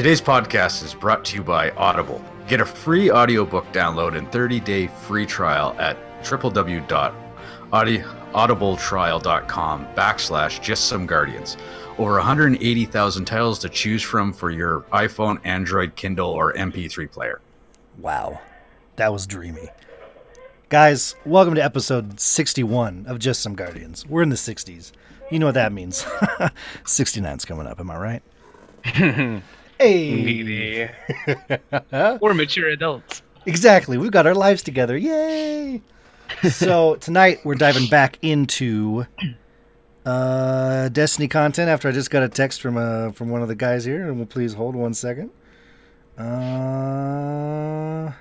Today's podcast is brought to you by Audible. Get a free audiobook download and 30-day free trial at www.audibletrial.com backslash just some guardians. Over 180,000 titles to choose from for your iPhone, Android, Kindle, or MP3 player. Wow, that was dreamy. Guys, welcome to episode 61 of Just Some Guardians. We're in the 60s. You know what that means. 69's coming up, am I right? hey! We're mature adults. Exactly. We've got our lives together. Yay! so tonight we're diving back into uh, Destiny content after I just got a text from uh, from one of the guys here, and we'll please hold one second. Uh,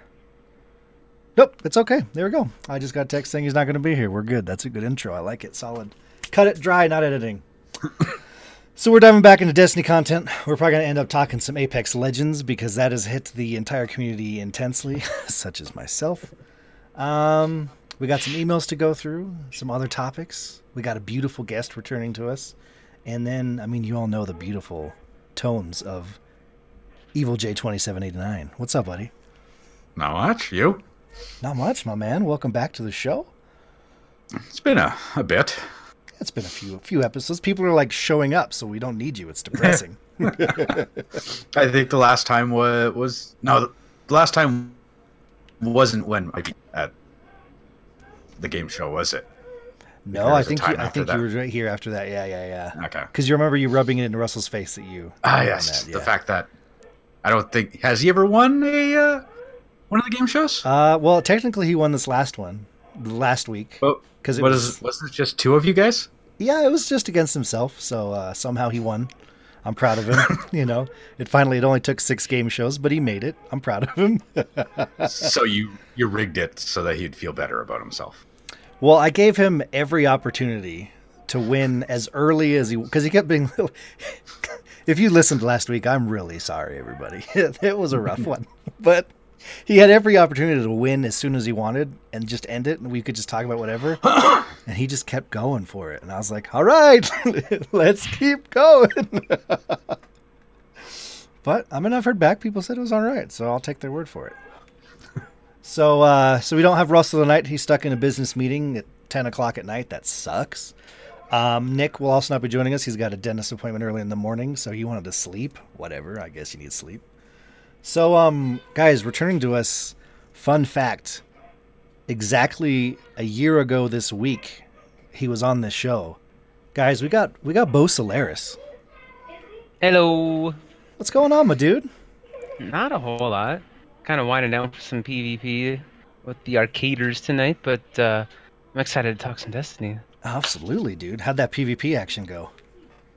nope, it's okay. There we go. I just got a text saying he's not going to be here. We're good. That's a good intro. I like it. Solid. Cut it dry, not editing. So we're diving back into Destiny content. We're probably going to end up talking some Apex Legends because that has hit the entire community intensely, such as myself. Um, we got some emails to go through, some other topics. We got a beautiful guest returning to us. And then, I mean, you all know the beautiful tones of Evil J2789. What's up, buddy? Not much. You? Not much, my man. Welcome back to the show. It's been a, a bit. It's been a few a few episodes. People are like showing up, so we don't need you. It's depressing. I think the last time was, was no, the last time wasn't when I at the game show, was it? no, I think you, I think that. you were right here after that. Yeah, yeah, yeah. Okay. Because you remember you rubbing it into Russell's face that you. Ah, won yes. that, The yeah. fact that I don't think has he ever won a uh, one of the game shows? Uh, well, technically, he won this last one, the last week. well, 'cause it was- wasn't it just two of you guys? Yeah, it was just against himself, so uh, somehow he won. I'm proud of him. you know, it finally it only took six game shows, but he made it. I'm proud of him. so you you rigged it so that he'd feel better about himself. well, I gave him every opportunity to win as early as he because he kept being. if you listened last week, I'm really sorry, everybody. it was a rough one, but he had every opportunity to win as soon as he wanted and just end it, and we could just talk about whatever. and he just kept going for it, and I was like, "All right, let's keep going." but I mean, I've heard back people said it was all right, so I'll take their word for it. So, uh, so we don't have Russell tonight. He's stuck in a business meeting at ten o'clock at night. That sucks. Um, Nick will also not be joining us. He's got a dentist appointment early in the morning, so he wanted to sleep. Whatever. I guess you need sleep. So, um, guys, returning to us. Fun fact: exactly a year ago this week, he was on this show. Guys, we got we got Bo Solaris. Hello. What's going on, my dude? Not a whole lot. Kind of winding down for some PvP with the arcaders tonight, but uh, I'm excited to talk some Destiny. Absolutely, dude. How'd that PvP action go?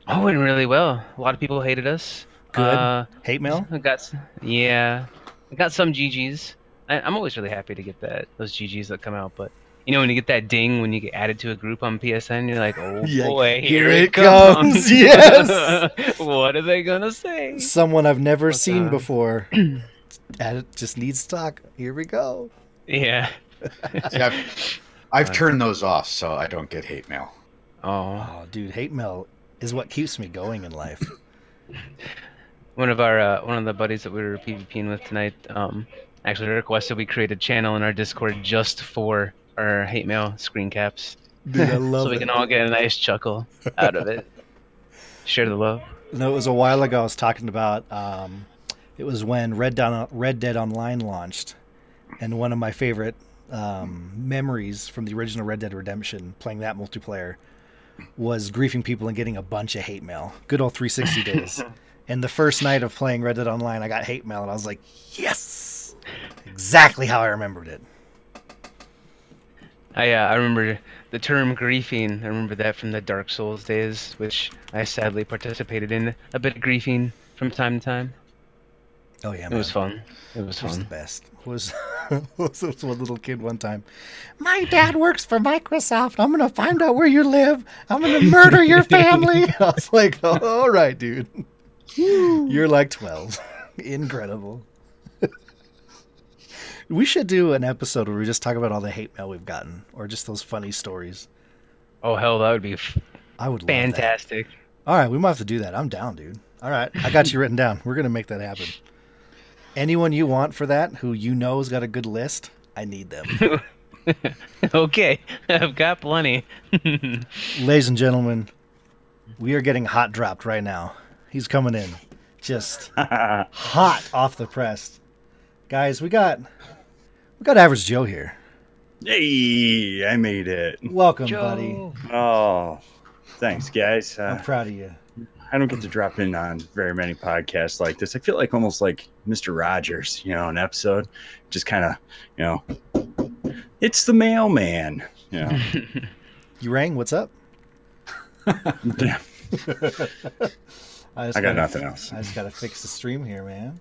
Oh, it went really well. A lot of people hated us. Good. Uh, Hate mail? I got yeah, I got some GGs. I, I'm always really happy to get that those GGs that come out, but you know when you get that ding when you get added to a group on PSN, you're like, oh Yeah, boy, here here, it it comes. comes, yes. what are they gonna say? Someone I've never What's seen up? before. and it just needs talk. Here we go. Yeah. See, I've, I've turned those off so I don't get hate mail. Oh, Oh, dude, hate mail is what keeps me going in life. One of our uh, one of the buddies that we were PvPing with tonight um, actually requested we create a channel in our Discord just for our hate mail screen caps, Dude, I love so we it. can all get a nice chuckle out of it. Share the love. No, it was a while ago. I was talking about. Um, it was when Red Dead, Red Dead Online launched, and one of my favorite um, memories from the original Red Dead Redemption, playing that multiplayer, was griefing people and getting a bunch of hate mail. Good old 360 days. and the first night of playing Red Dead Online, I got hate mail, and I was like, "Yes, exactly how I remembered it." I uh, I remember the term griefing. I remember that from the Dark Souls days, which I sadly participated in a bit of griefing from time to time. Oh yeah, It was fun. It was It was the fun. best. Was was this one little kid one time? My dad works for Microsoft. I'm gonna find out where you live. I'm gonna murder your family. I was like, oh, all right, dude. You're like twelve. Incredible. we should do an episode where we just talk about all the hate mail we've gotten, or just those funny stories. Oh hell, that would be f- I would fantastic. All right, we might have to do that. I'm down, dude. All right, I got you written down. We're gonna make that happen. Anyone you want for that, who you know's got a good list, I need them. okay, I've got plenty. Ladies and gentlemen, we are getting hot dropped right now. He's coming in, just hot off the press. Guys, we got we got average Joe here. Hey, I made it. Welcome, buddy. Oh, thanks, guys. I'm Uh, proud of you. I don't get to drop in on very many podcasts like this. I feel like almost like Mr. Rogers, you know, an episode, just kind of, you know, it's the mailman. You know, You rang? What's up? Yeah, just I got gotta- nothing else. I just gotta fix the stream here, man.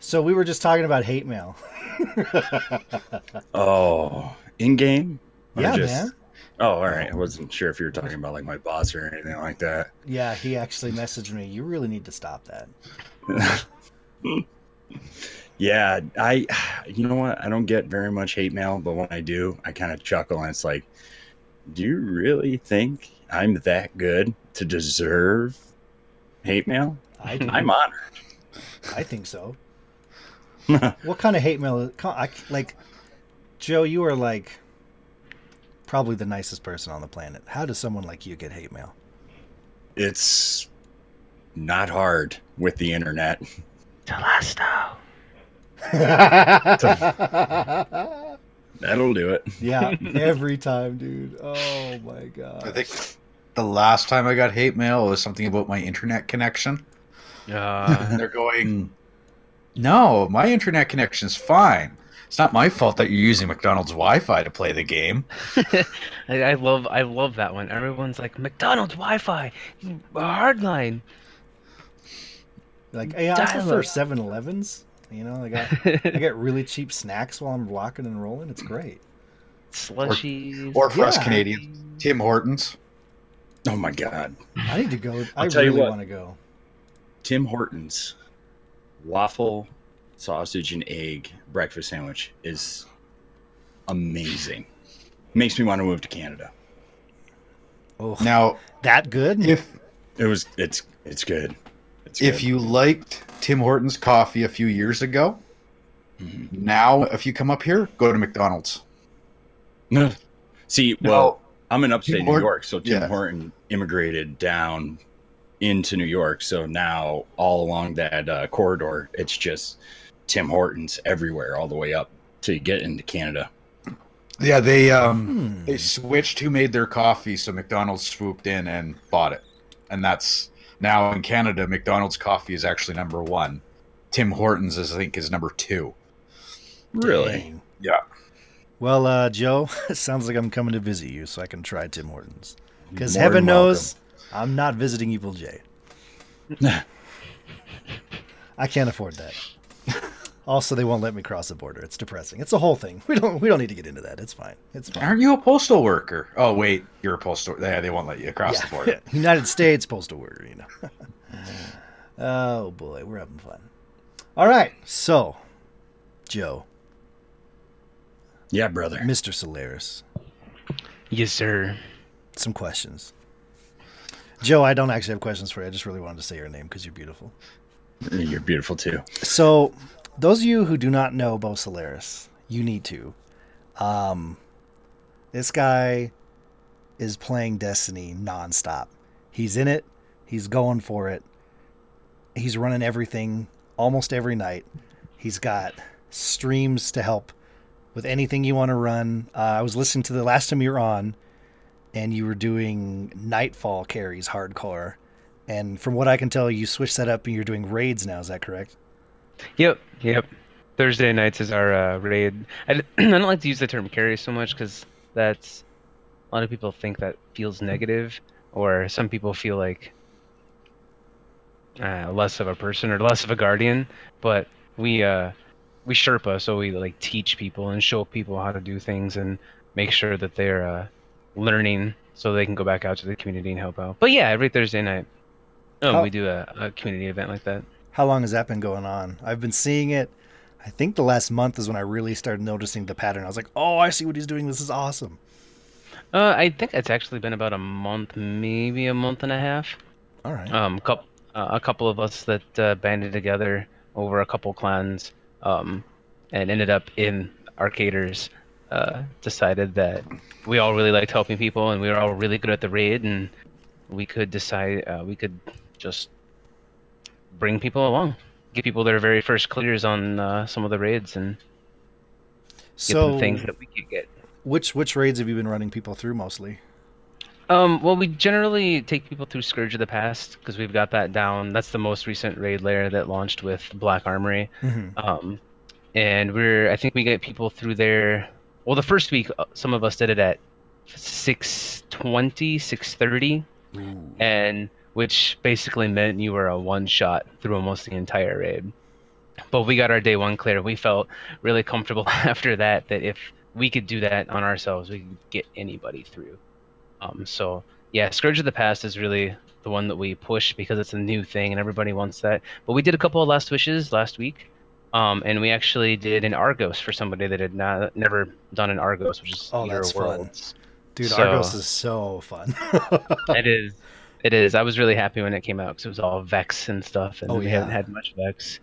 So we were just talking about hate mail. Oh, in game? Yeah, just- man. Oh, all right. I wasn't sure if you were talking about like my boss or anything like that. Yeah, he actually messaged me. You really need to stop that. Yeah, I, you know what? I don't get very much hate mail, but when I do, I kind of chuckle and it's like, do you really think I'm that good to deserve hate mail? I do. I'm honored. I think so. what kind of hate mail? I, like, Joe, you are like probably the nicest person on the planet. How does someone like you get hate mail? It's not hard with the internet. Telesto. That'll do it. yeah, every time, dude. Oh my god. I think the last time I got hate mail was something about my internet connection. Uh, And they're going, No, my internet connection's fine. It's not my fault that you're using McDonald's Wi-Fi to play the game. I, I love I love that one. Everyone's like McDonald's Wi-Fi, hardline. Like, yeah, I prefer Dial-up. 7-Elevens. You know, I got I get really cheap snacks while I'm rocking and rolling. It's great. Slushies. Or for us Canadians, Tim Hortons. Oh my God. I need to go. I I'll tell you really what. want to go. Tim Hortons waffle, sausage, and egg breakfast sandwich is amazing. Makes me want to move to Canada. Oh, Now, that good? if It was. It's. It's good. It's if good. you liked Tim Hortons coffee a few years ago, Mhm. now if you come up here, go to McDonald's. No. See, No. well, I'm in upstate Tim New York, so Tim yeah. Horton immigrated down into New York. So now all along that uh, corridor, it's just Tim Hortons everywhere, all the way up to get into Canada. Yeah, they um Hmm. they switched who made their coffee, so McDonald's swooped in and bought it, and that's now in Canada. McDonald's coffee is actually number one. Tim Hortons is I think is number two. Really? Dang. Yeah. Well, uh, Joe, it sounds like I'm coming to visit you so I can try Tim Hortons. Because heaven knows I'm not visiting Evil Jay. welcome. I can't afford that. Also, they won't let me cross the border. It's depressing. It's a whole thing. We don't we don't need to get into that. It's fine. It's fine. Aren't you a postal worker? Oh wait, you're a postal. Yeah, they won't let you across the border. United States postal worker, you know. oh boy, we're having fun. All right, so Joe, yeah, brother. Mr. Solaris, Yes, sir. some questions. Joe, I don't actually have questions for you. I just really wanted to say your name because you're beautiful. You're beautiful too. So, those of you who do not know Bo Solaris, you need to. Um, this guy is playing Destiny nonstop. He's in it. He's going for it. He's running everything almost every night. He's got streams to help with anything you want to run. Uh, I was listening to the last time you were on, and you were doing Nightfall carries hardcore. And from what I can tell, you switched that up and you're doing raids now. Is that correct? Yep, yep. Thursday nights is our uh, raid. I, don't like to use the term carry so much because that's a lot of people think that feels negative, or some people feel like uh, less of a person or less of a guardian. But we uh, we Sherpa, so we like teach people and show people how to do things and make sure that they're uh, learning so they can go back out to the community and help out. But yeah, every Thursday night, oh, How- we do a, a community event like that. How long has that been going on? I've been seeing it. I think the last month is when I really started noticing the pattern. I was like, oh, I see what he's doing. This is awesome. Uh, I think it's actually been about a month, maybe a month and a half. All right. Um, couple, uh, a couple of us that uh, banded together over a couple clans um, and ended up in Arcaders. Uh, decided that we all really liked helping people and we were all really good at the raid and we could decide uh, we could just bring people along, give people their very first clears on uh, some of the raids and give So, them things that we could get. which which raids have you been running people through mostly? Um, well, we generally take people through Scourge of the Past because we've got that down. That's the most recent raid layer that launched with Black Armory. Mm-hmm. Um, and we're I think we get people through there. Well, the first week, uh, some of us did it at 620, 630, and which basically meant you were a one shot through almost the entire raid. But we got our day one clear. We felt really comfortable after that that if we could do that on ourselves, we could get anybody through. Um, so yeah, Scourge of the Past is really the one that we push because it's a new thing and everybody wants that. But we did a couple of Last Wishes last week, um, and we actually did an Argos for somebody that had not never done an Argos, which is Oh, that's fun. Dude, So- Argos is so fun. it is. It is. I was really happy when it came out because it was all Vex and stuff, and Oh, we yeah. haven't had much Vex.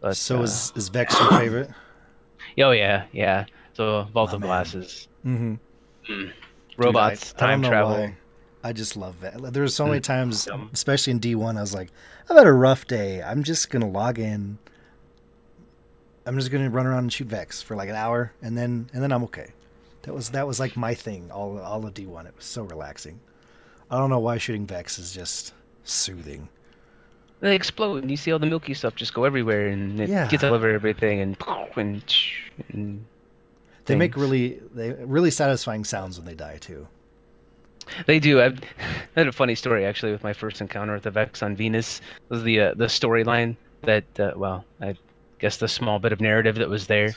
But, so uh, is is Vex your favorite? oh yeah, yeah. So Vault My of man. Glasses, Mm-hmm. Robots, time travel. I just love that. There were so hmm. many times, especially in D one, I was like, I've had a rough day. I'm just gonna log in. I'm just gonna run around and shoot Vex for like an hour, and then and then I'm okay. That was that was like my thing. All all of D one. It was so relaxing. I don't know why shooting Vex is just soothing. They explode, and you see all the milky stuff just go everywhere, and it Yeah. gets all over everything, and and, and They make really they really satisfying sounds when they die too. They do. I've, I had a funny story actually with my first encounter with the Vex on Venus. Was the uh, the storyline that uh, well, I guess the small bit of narrative that was there.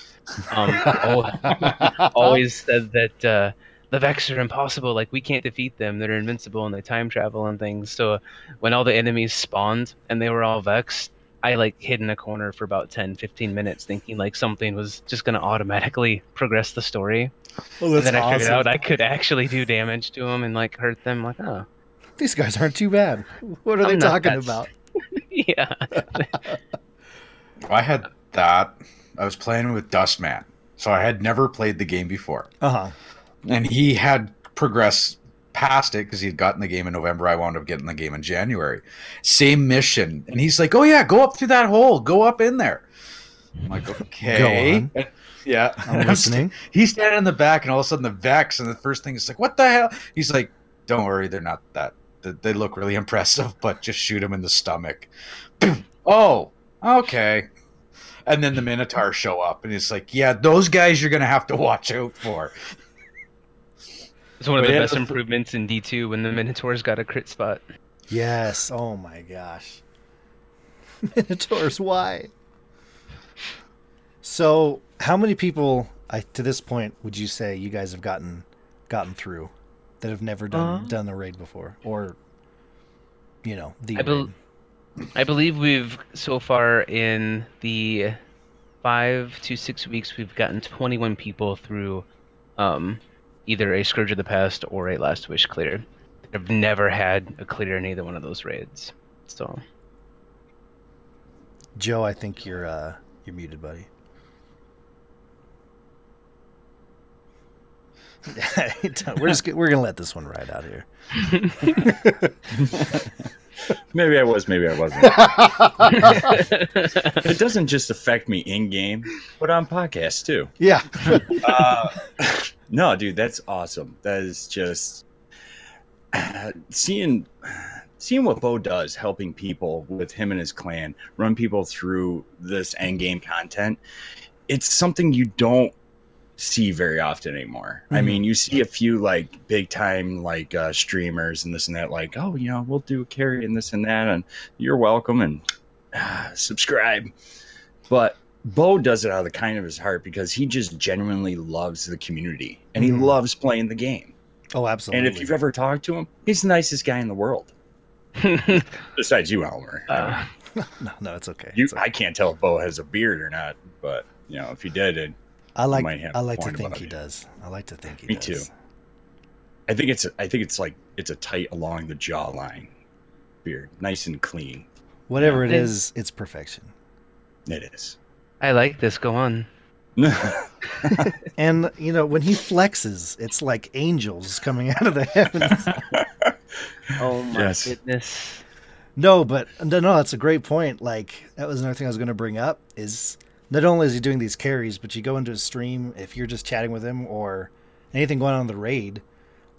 Um, always said that uh, the Vex are impossible. Like we can't defeat them. They're invincible and they time travel and things. So when all the enemies spawned and they were all Vex. I like hid in a corner for about 10, 15 minutes thinking like something was just going to automatically progress the story. Oh, and then I figured out I could actually do damage to them and like hurt them. Like, oh, These guys aren't too bad. What are I'm they talking that- about? yeah. I had that. I was playing with Dustman, so I had never played the game before, Uh huh. and he had progressed past it because he'd gotten the game in November. I wound up getting the game in January. Same mission, and he's like, "Oh yeah, go up through that hole. Go up in there." I'm like, "Okay." yeah, I'm listening. he's standing in the back, and all of a sudden the Vex, and the first thing is like, "What the hell?" He's like, "Don't worry, they're not that. They, they look really impressive, but just shoot him in the stomach." oh, okay. And then the Minotaurs show up, and it's like, "Yeah, those guys you're gonna have to watch out for." It's one of But the best the- improvements in D2 when the Minotaurs got a crit spot. Yes. Oh my gosh. Minotaurs, why? So, how many people I to this point would you say you guys have gotten gotten through that have never done Uh, done the raid before or you know, the I bel- raid? I believe we've so far in the five to six weeks we've gotten 21 people through um, either a Scourge of the Past or a Last Wish clear. I've never had a clear in either one of those raids. So Joe, I think you're uh you're muted, buddy. we're just we're gonna let this one ride out here. Maybe I was, maybe I wasn't. it doesn't just affect me in game, but on podcasts too. Yeah, Uh, no, dude, that's awesome. That is just seeing seeing what Bo does, helping people with him and his clan run people through this end game content. It's something you don't see very often anymore. I Mhm. mean, you see a few like big time like uh, streamers and this and that, like, oh, you know, we'll do a carry and this and that, and you're welcome and uh, subscribe. But Bo does it out of the kind of his heart because he just genuinely loves the community and he Mhm. loves playing the game. oh, absolutely. And if you've ever talked to him, he's the nicest guy in the world. Besides you, Elmer. I uh, no, no, it's okay. you, It's okay. I can't tell if Bo has a beard or not, but you know, if he did, it, I like might have I a like to think he you. does. I like to think he Me does. too. I think it's I think it's like it's a tight along the jawline beard, nice and clean. Whatever it Yeah. is, it's perfection. It is. I like this. Go on. And you know, when he flexes, it's like angels coming out of the heavens. Oh my Yes. goodness. No, but no, no, that's a great point. Like that was another thing I was going to bring up is not only is he doing these carries, but you go into a stream if you're just chatting with him or anything going on in the raid.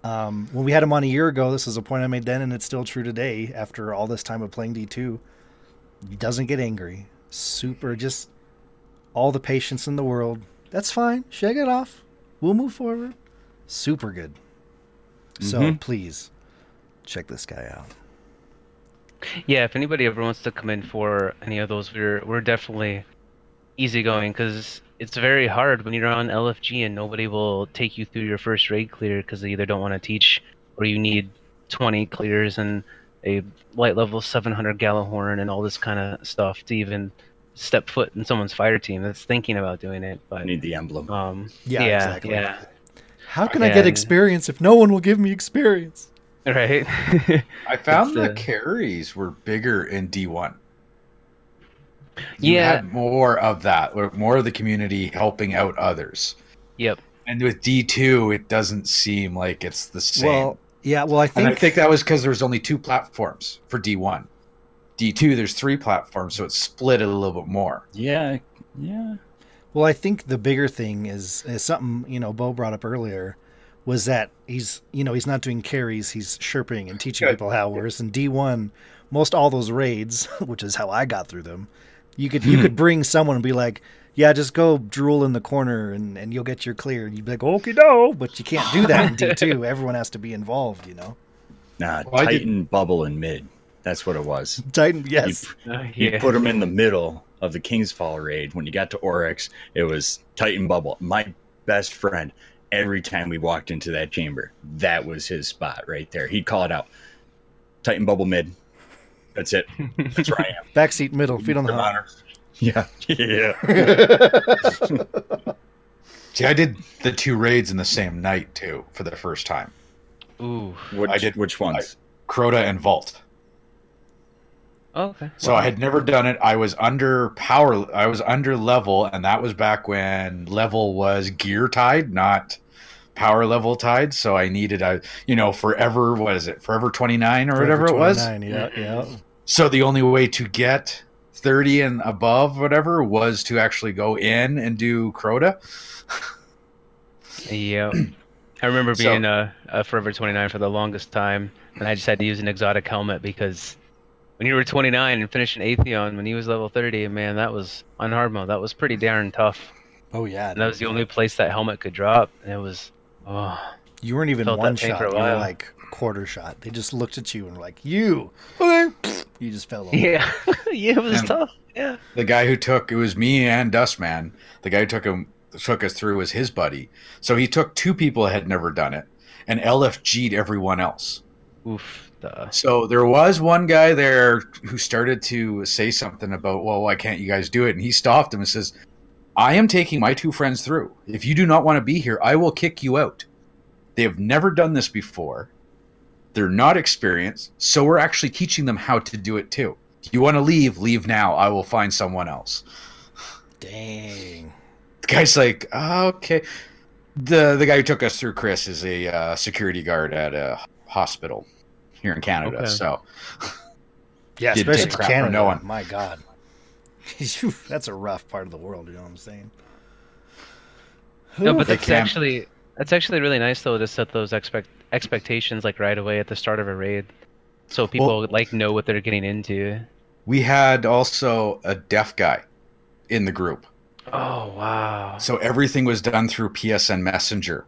Um, when we had him on a year ago, this is a point I made then, and it's still true today. After all this time of playing D two, he doesn't get angry. Super, just all the patience in the world. That's fine. Shake it off. We'll move forward. Super good. So Mhm. please check this guy out. Yeah, if anybody ever wants to come in for any of those, we're we're definitely easygoing because it's very hard when you're on LFG and nobody will take you through your first raid clear because they either don't want to teach or you need 20 clears and a light level 700 Gjallarhorn and all this kind of stuff to even step foot in someone's fire team that's thinking about doing it. I But need the emblem. um, Yeah, yeah, exactly. yeah, How can I get experience if no one will give me experience? right. I found It's, the uh, carries were bigger in D1. You Yeah. had more of that, or more of the community helping out others. yep. And with D2, it doesn't seem like it's the same. Well, yeah. Well, I think, and I think that was because there was only two platforms for D1. D2, there's three platforms, so it's split it a little bit more. Yeah, yeah. well, I think the bigger thing is, is something you know Bo brought up earlier was that he's you know he's not doing carries, he's sherping and teaching Good. people how. Whereas in D one, most all those raids, which is how I got through them, you could you could bring someone and be like. Yeah, just go drool in the corner and, and you'll get your clear. And you'd be like, okay, no, but you can't do that in D2. Everyone has to be involved, you know? Nah, Well, I did- Titan bubble in mid. That's what it was. Titan, yes. Uh, You put them in the middle of the King's Fall raid. When you got to Oryx, it was Titan bubble. My best friend, every time we walked into that chamber, that was his spot right there. He'd call it out. Titan bubble mid. That's it. That's where I am. Backseat middle, feet on the For honor. Yeah. Yeah. See, I did the two raids in the same night, too, for the first time Ooh. Which, I did- which ones? Crota and Vault. Oh, okay. So I had never done it. I was under power. I was under level, and that was back when level was gear tied, not power level tied. So I needed a, you know, forever. What is it? Forever twenty nine or whatever it was. 29, Yeah, yeah. So the only way to get thirty and above, whatever, was to actually go in and do Crota. Yeah. I remember So- being a, a Forever 29 for the longest time, and I just had to use an exotic helmet because when you were 29 and finishing Atheon when he was level 30, man, that was on hard mode. That was pretty darn tough. Oh yeah. And that was the only place that helmet could drop. And it was, oh, You weren't even one shot. You were like quarter shot. They just looked at you and were like, "You, okay." You just fell over. yeah, yeah, it was And- tough. Yeah. The guy who took it was me and Dustman. The guy who took him took us through was his buddy. So he took two people that had never done it, and LFG'd everyone else. Oof. The, So there was one guy there who started to say something about, well, why can't you guys do it? And he stopped him and says, I am taking my two friends through. If you do not want to be here, I will kick you out. They have never done this before. They're not experienced. So we're actually teaching them how to do it too. If you want to leave, leave now. I will find someone else. Dang. The guy's like, "Ah, okay. The the guy who took us through Chris is a uh, security guard at a hospital here in Canada. Okay. So Yeah, Didn't especially to Canada. no one. My God. That's a rough part of the world. You know what I'm saying? no, but that's actually that's actually really nice though to set those expect expectations like right away at the start of a raid, so people like know what they're getting into. we had also a deaf guy in the group. Oh wow. So everything was done through PSN Messenger.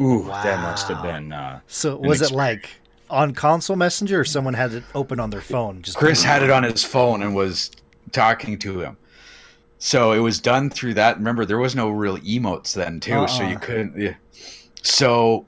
Ooh, that must have been. Uh, So An was it like on console messenger or someone had it open on their phone? Just Chris had it on his phone and was talking to him. So it was done through that. Remember, there was no real emotes then too, so you Uh-uh. couldn't. Yeah. So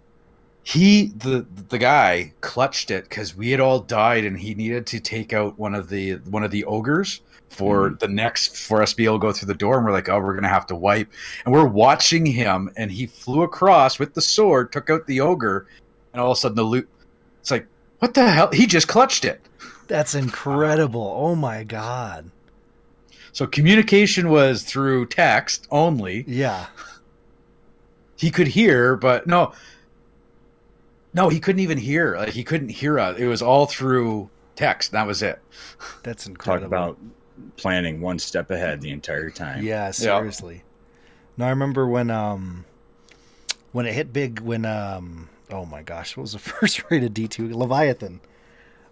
he, the the guy, clutched it because we had all died, and he needed to take out one of the one of the ogres for mm-hmm. the next for us to be able to go through the door. And we're like, oh, we're gonna have to wipe, and we're watching him, and he flew across with the sword, took out the ogre, and all of a sudden the loot. It's like, what the hell? He just clutched it. That's incredible. Oh my god. So communication was through text only. Yeah. He could hear, but no, no, he couldn't even hear. Like he couldn't hear us. It was all through text. That was it. That's incredible. Talk about planning one step ahead the entire time. Yeah, seriously. No, I remember when um when it hit big when um oh my gosh, what was the first rated D two Leviathan?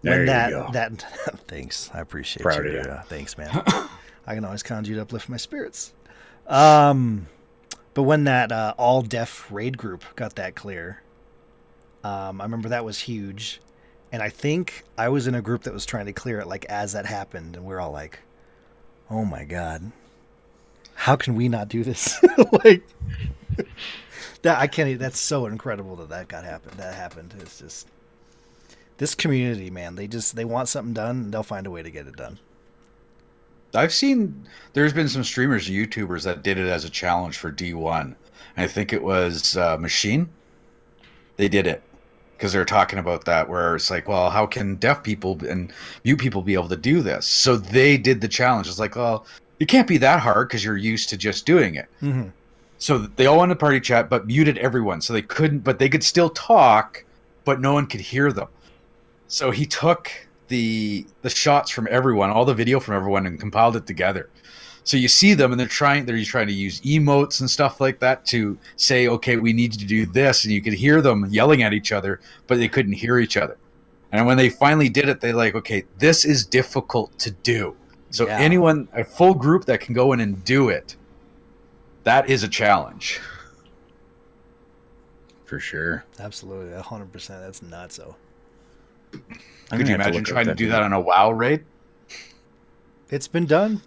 There when you that go. that thanks. I appreciate Proud you. of you. Uh, thanks, man. I can always conjure you to uplift my spirits. Um but when that uh, all deaf raid group got that clear, um, I remember that was huge. And I think I was in a group that was trying to clear it like as that happened, and we are all like, Oh my god. How can we not do this? like that I can't that's so incredible that that got happened. That happened. It's just this community, man. They just they want something done and they'll find a way to get it done. I've seen there's been some streamers YouTubers that did it as a challenge for D1. And I think it was uh, Machine. They did it because they're talking about that, where it's like, well, how can deaf people and mute people be able to do this? So they did the challenge. It's like, well, it can't be that hard because you're used to just doing it. Mm-hmm. So they all wanted to party chat, but muted everyone, so they couldn't. But they could still talk, but no one could hear them. So he took the the shots from everyone, all the video from everyone, and compiled it together. So you see them, and they're trying they're trying to use emotes and stuff like that to say, okay, we need to do this, and you could hear them yelling at each other, but they couldn't hear each other. And when they finally did it, they like, okay, this is difficult to do. So Yeah. anyone, a full group that can go in and do it, that is a challenge. for sure. Absolutely, hundred percent. That's not So Could you imagine look trying to do video. that on a WoW raid? it's been done.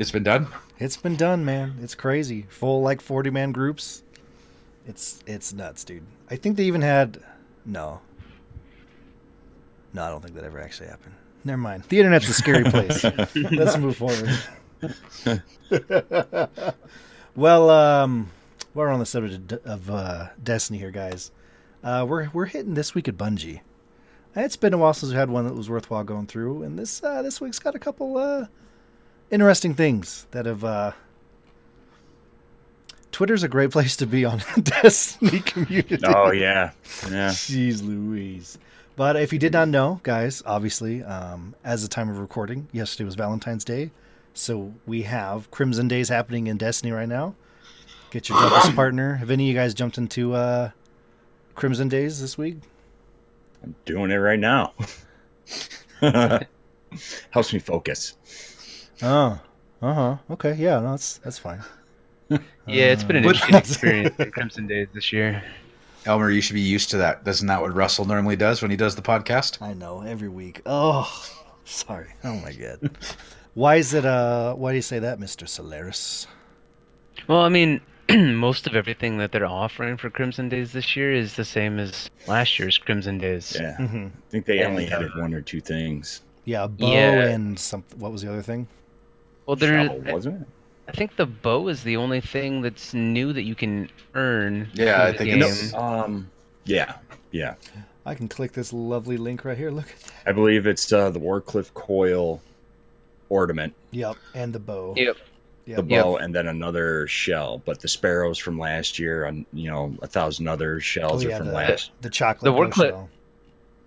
It's been done. It's been done, man. It's crazy. Full like forty man groups. It's it's nuts, dude. I think they even had no. No, I don't think that ever actually happened. Never mind. The internet's a scary place. Let's move forward. well, um, we're on the subject of, uh, Destiny here, guys. Uh, we're we're hitting this week at Bungie. It's been a while since we had one that was worthwhile going through, and this uh, this week's got a couple uh, interesting things that have. Uh, Twitter's a great place to be on Destiny community. Oh yeah, yeah. Jeez Louise. But if you did not know, guys, obviously, um, as the time of recording, yesterday was Valentine's Day. So we have Crimson Days happening in Destiny right now. Get your Douglas partner. Have any of you guys jumped into uh, Crimson Days this week? I'm doing it right now. Helps me focus. Oh, uh huh. Okay, yeah, no, that's that's fine. Yeah, it's been an interesting experience at Crimson Days this year. Elmer, you should be used to that. Isn't that what Russell normally does when he does the podcast? I know every week. Oh, sorry. Oh my god. Why is it? Uh, why do you say that, Mister Solaris? Well, I mean, most of everything that they're offering for Crimson Days this year is the same as last year's Crimson Days. Yeah, Mm-hmm. I think they And, only uh, added one or two things. Yeah, a bow Yeah. and some. What was the other thing? Well, there, Shovel, wasn't it? I think the bow is the only thing that's new that you can earn. Yeah, I think game. it's- Um, yeah, yeah. I can click this lovely link right here. Look. I believe it's uh, the Warcliffe coil ornament, Yep, and the bow. Yep. Yep. the bow, and then another shell. But the sparrows from last year, and you know, a thousand other shells Oh, are from the- last. The chocolate. The bow Warcliffe- shell.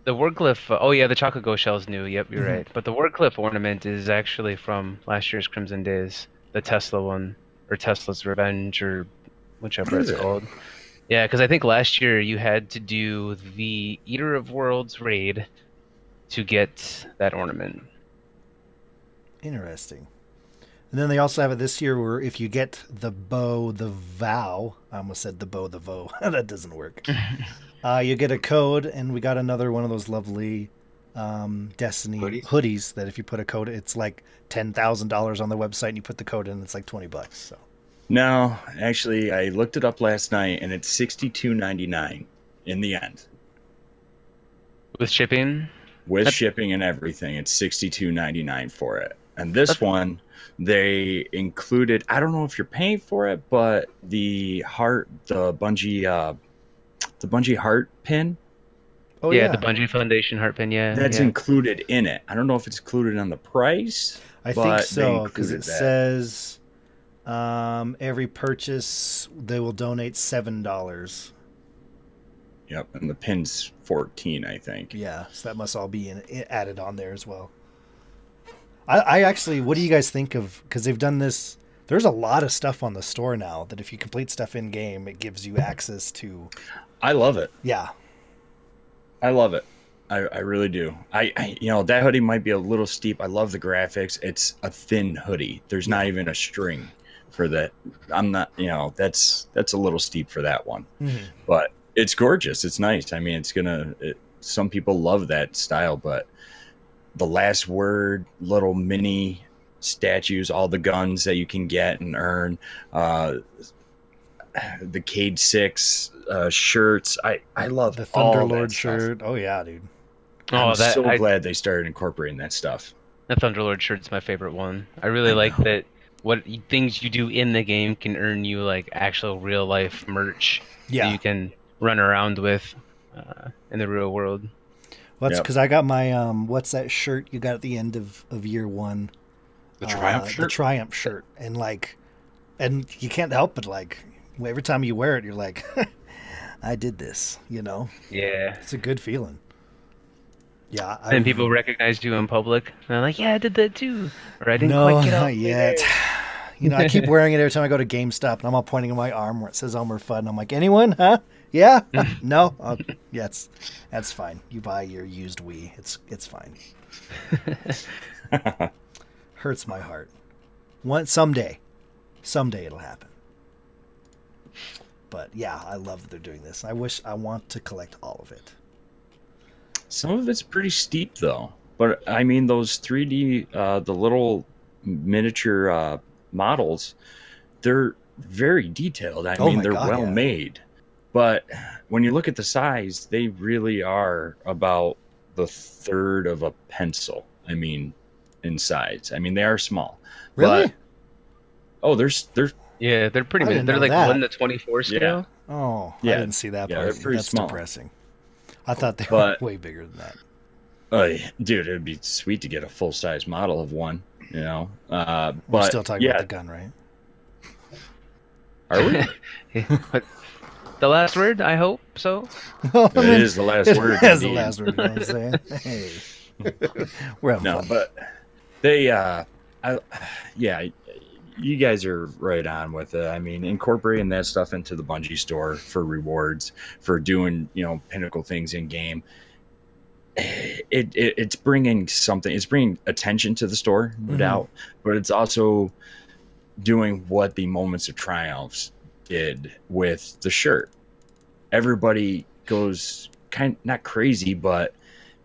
The Warglyph. Uh, oh yeah, the chocolate ghost shell is new. Yep, you're Mhm. right. But the Warglyph ornament is actually from last year's Crimson Days, the Tesla one, or Tesla's Revenge, or whichever it's it? called. Yeah, because I think last year you had to do the Eater of Worlds raid to get that ornament. Interesting. And then they also have it this year where if you get the bow, the vow, I almost said the bow, the vow. that doesn't work. uh, you get a code, and we got another one of those lovely um, Destiny Hoodies? hoodies. that if you put a code, it's like ten thousand dollars on the website, and you put the code in, it's like twenty bucks. So No, actually, I looked it up last night, and it's sixty two ninety nine in the end With shipping, with That's- shipping and everything. It's sixty two ninety nine for it, and this That's- one they included. I don't know if you're paying for it, but the heart, the Bungie, uh, the Bungie heart pin Oh yeah, yeah, the Bungie Foundation heart pin. Yeah, That's yeah. included in it. I don't know if it's included on the price. I think so because it that. says um, every purchase they will donate seven dollars. Yep, and the pin's fourteen, I think. Yeah, so that must all be in, i- added on there as well. I, I actually, what do you guys think of? Because they've done this. There's a lot of stuff on the store now that if you complete stuff in game, it gives you access to. I love it. Yeah, I love it. I, I really do. I, I you know that hoodie might be a little steep. I love the graphics. It's a thin hoodie. There's not even a string for that. I'm not. You know that's that's a little steep for that one. But it's gorgeous. It's nice. I mean, it's gonna. It, some people love that style, but the last word, little mini statues, all the guns that you can get and earn, uh, the Cayde Six uh, shirts. I I love the all that Thunderlord shirt. Oh yeah, dude. Oh, I'm that so I, glad they started incorporating that stuff. that Thunderlord shirt's my favorite one. I really I like know. that. What things you do in the game can earn you like actual real life merch that Yeah, you can run around with uh, in the real world. well, that's Yep. because I got my um. What's that shirt you got at the end of of year one? The Uh, Triumph The. Triumph shirt, and like, and you can't help but like, every time you wear it, you're like, I did this. You know, Yeah. it's a good feeling. Yeah, I, And people recognize you in public. And they're like, "Yeah, I did that too," or "I didn't no, quite get not yet. You know, I keep wearing it every time I go to GameStop, and I'm all pointing at my arm where it says Elmer Fudd, and I'm like, anyone? Huh? Yeah? no? Uh, yeah, it's, that's fine. You buy your used Wii. It's it's fine. Hurts my heart. One someday, someday it'll happen. But yeah, I love that they're doing this. I wish I want to collect all of it. Some of it's pretty steep though. But I mean those 3D uh the little miniature uh models, they're very detailed. I Oh mean they're God, well yeah. made. But when you look at the size, they really are about the third of a pencil. I mean in size. I mean they are small. Really? But, oh, there's there's Yeah, they're pretty. I They're like that. one to twenty-four scale. oh, yeah. I didn't see that Yeah, part. they're pretty That's small. depressing. I thought they But- were way bigger than that. uh, dude, it'd be sweet to get a full size model of one, you know. Uh We're still talking yeah, about the gun, right? are we? But the last word, I hope so. I It mean, is the last it word. is the last word. You know what I'm saying? hey, we're having No, fun. but they, uh, I, yeah, you guys are right on with it. I mean, incorporating that stuff into the Bungie store for rewards for doing, you know, pinnacle things in game. It, it it's bringing something. It's bringing attention to the store, no Mhm. doubt, but it's also doing what the moments of triumphs did with the shirt. Everybody goes kind not crazy, but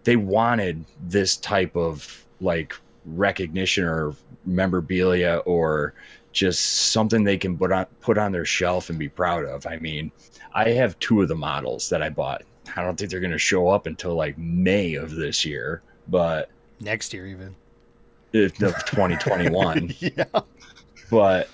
they wanted this type of like recognition or memorabilia or just something they can put on put on their shelf and be proud of. I mean, I have two of the models that I bought. I don't think they're going to show up until like May of this year, but Next year, even. if of 2021. yeah. but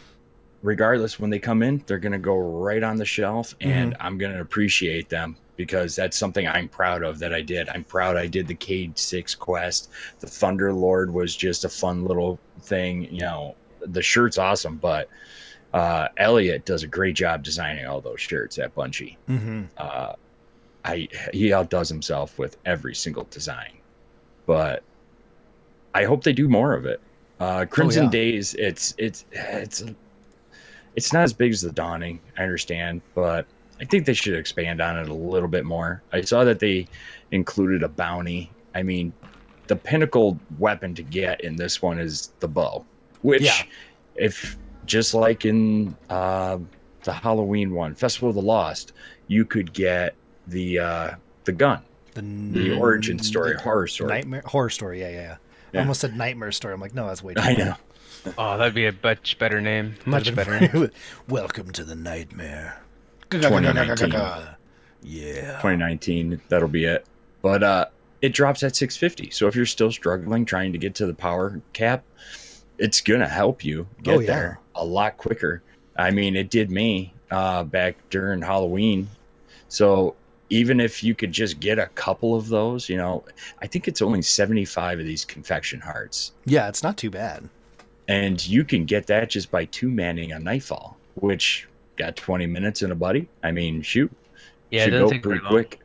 regardless when they come in they're going to go right on the shelf and mm-hmm. i'm going to appreciate them because that's something i'm proud of that i did. I'm proud i did the Cayde 6 quest. The thunder lord was just a fun little thing you know. The shirt's awesome but uh elliot does a great job designing all those shirts at bungie. Mm-hmm. uh i he outdoes himself with every single design but i hope they do more of it. Uh crimson yeah. days it's it's it's it's not as big as the dawning i understand but i think they should expand on it a little bit more i saw that they included a bounty i mean the pinnacle weapon to get in this one is the bow which Yeah. if just like in uh, the halloween one festival of the lost you could get the uh the gun The, the origin story the horror story Nightmare horror story. Yeah, yeah, yeah. I almost said nightmare story. I'm like, no, that's way too i bad. know Oh, that'd be a much better name. Much better. Welcome to the nightmare. 2019. Yeah. 2019 that'll be it but uh it drops at 650 so if you're still struggling trying to get to the power cap it's gonna help you get Oh, yeah. there a lot quicker i mean it did me uh back during halloween so even if you could just get a couple of those, you know, I think it's only 75 of these confection hearts. Yeah, it's not too bad. And you can get that just by two manning a Nightfall, which got 20 minutes in a buddy. I mean, shoot. Yeah, should go take pretty quick.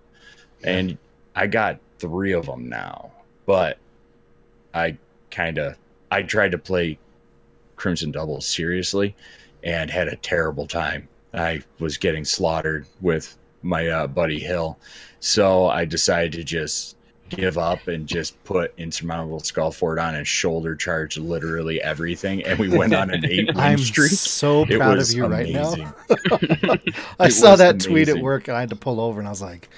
And I got three of them now, but I kind of I tried to play Crimson Doubles seriously and had a terrible time. I was getting slaughtered with my uh, buddy Hill, so I decided to just give up and just put insurmountable Skullfort on and shoulder charge literally everything, and we went on an eight win I'm streak. so It proud was of you right now. I It saw was that tweet at work and I had to pull over and I was like,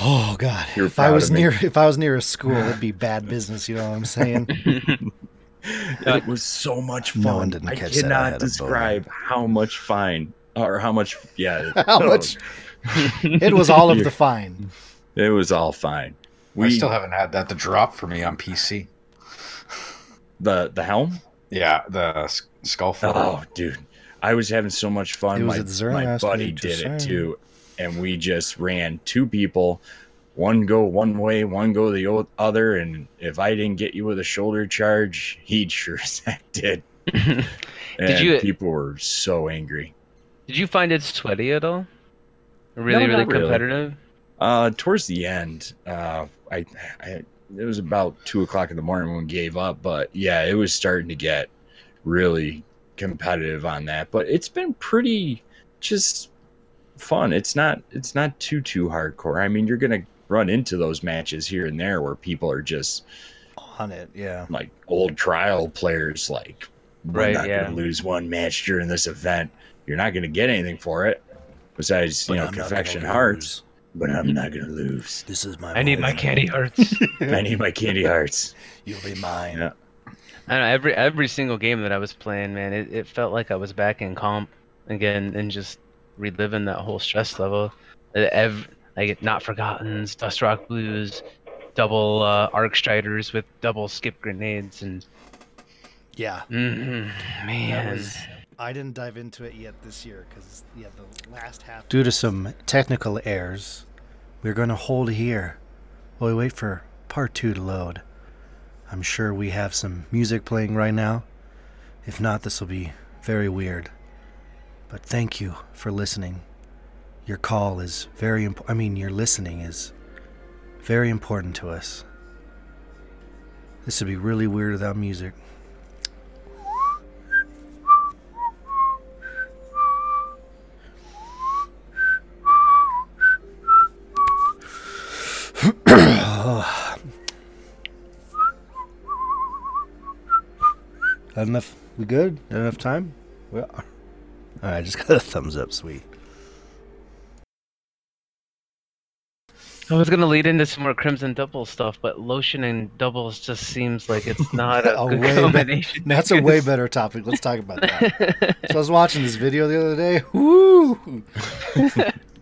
"Oh God! You're if I was of me. near, if I was near a school, it'd be bad business." You know what I'm saying? it was so much fun. No one didn't I catch that I cannot had a boner. describe how much fine or how much. Yeah, How much? It was all of the fine. It was all fine. We I still haven't had that to drop for me on PC. the the helm. Yeah, the Skullfort. Oh, dude, I was having so much fun. My, my buddy did it too, and we just ran two people. One go one way, one go the o- other, and if I didn't get you with a shoulder charge, he'd sure as heck did. And you- people were so angry. Did you find it sweaty at all? Really, No, really not really. Uh, towards the end, uh, I, I it was about two o'clock in the morning when we gave up, but yeah, it was starting to get really competitive on that. But it's been pretty just fun. It's not it's not too too hardcore. I mean, you're gonna run into those matches here and there where people are just On it, yeah. like old trial players, like we're Right, not yeah. gonna lose one match during this event. You're not gonna get anything for it. Besides, you But know, I'm confection hearts. But I'm not gonna lose. This is my. I need my candy hearts. I need my candy hearts. You'll be mine. Yeah. I don't know, every every single game that I was playing, man, it, it felt like I was back in comp again and just reliving that whole stress level. Uh, Ev- like not forgotten's, Dust Rock Blues, double uh, arc striders with double skip grenades, and Yeah. mm-hmm, That man, was, I didn't dive into it yet this year because yeah, the last half. Due to some technical errors, we're going to hold here while we wait for part two to load. I'm sure we have some music playing right now. If not, this will be very weird. But thank you for listening. Your call is very important. I mean, your listening is very important to us. This would be really weird without music. Oh. Got enough? We good? Enough time? We are. All right, just got a thumbs up. Sweet. I was gonna lead into some more Crimson Double stuff, but lotion and doubles just seems like it's not a, A good way be- combination. That's a way better topic. Let's talk about that. So I was watching this video the other day. Woo!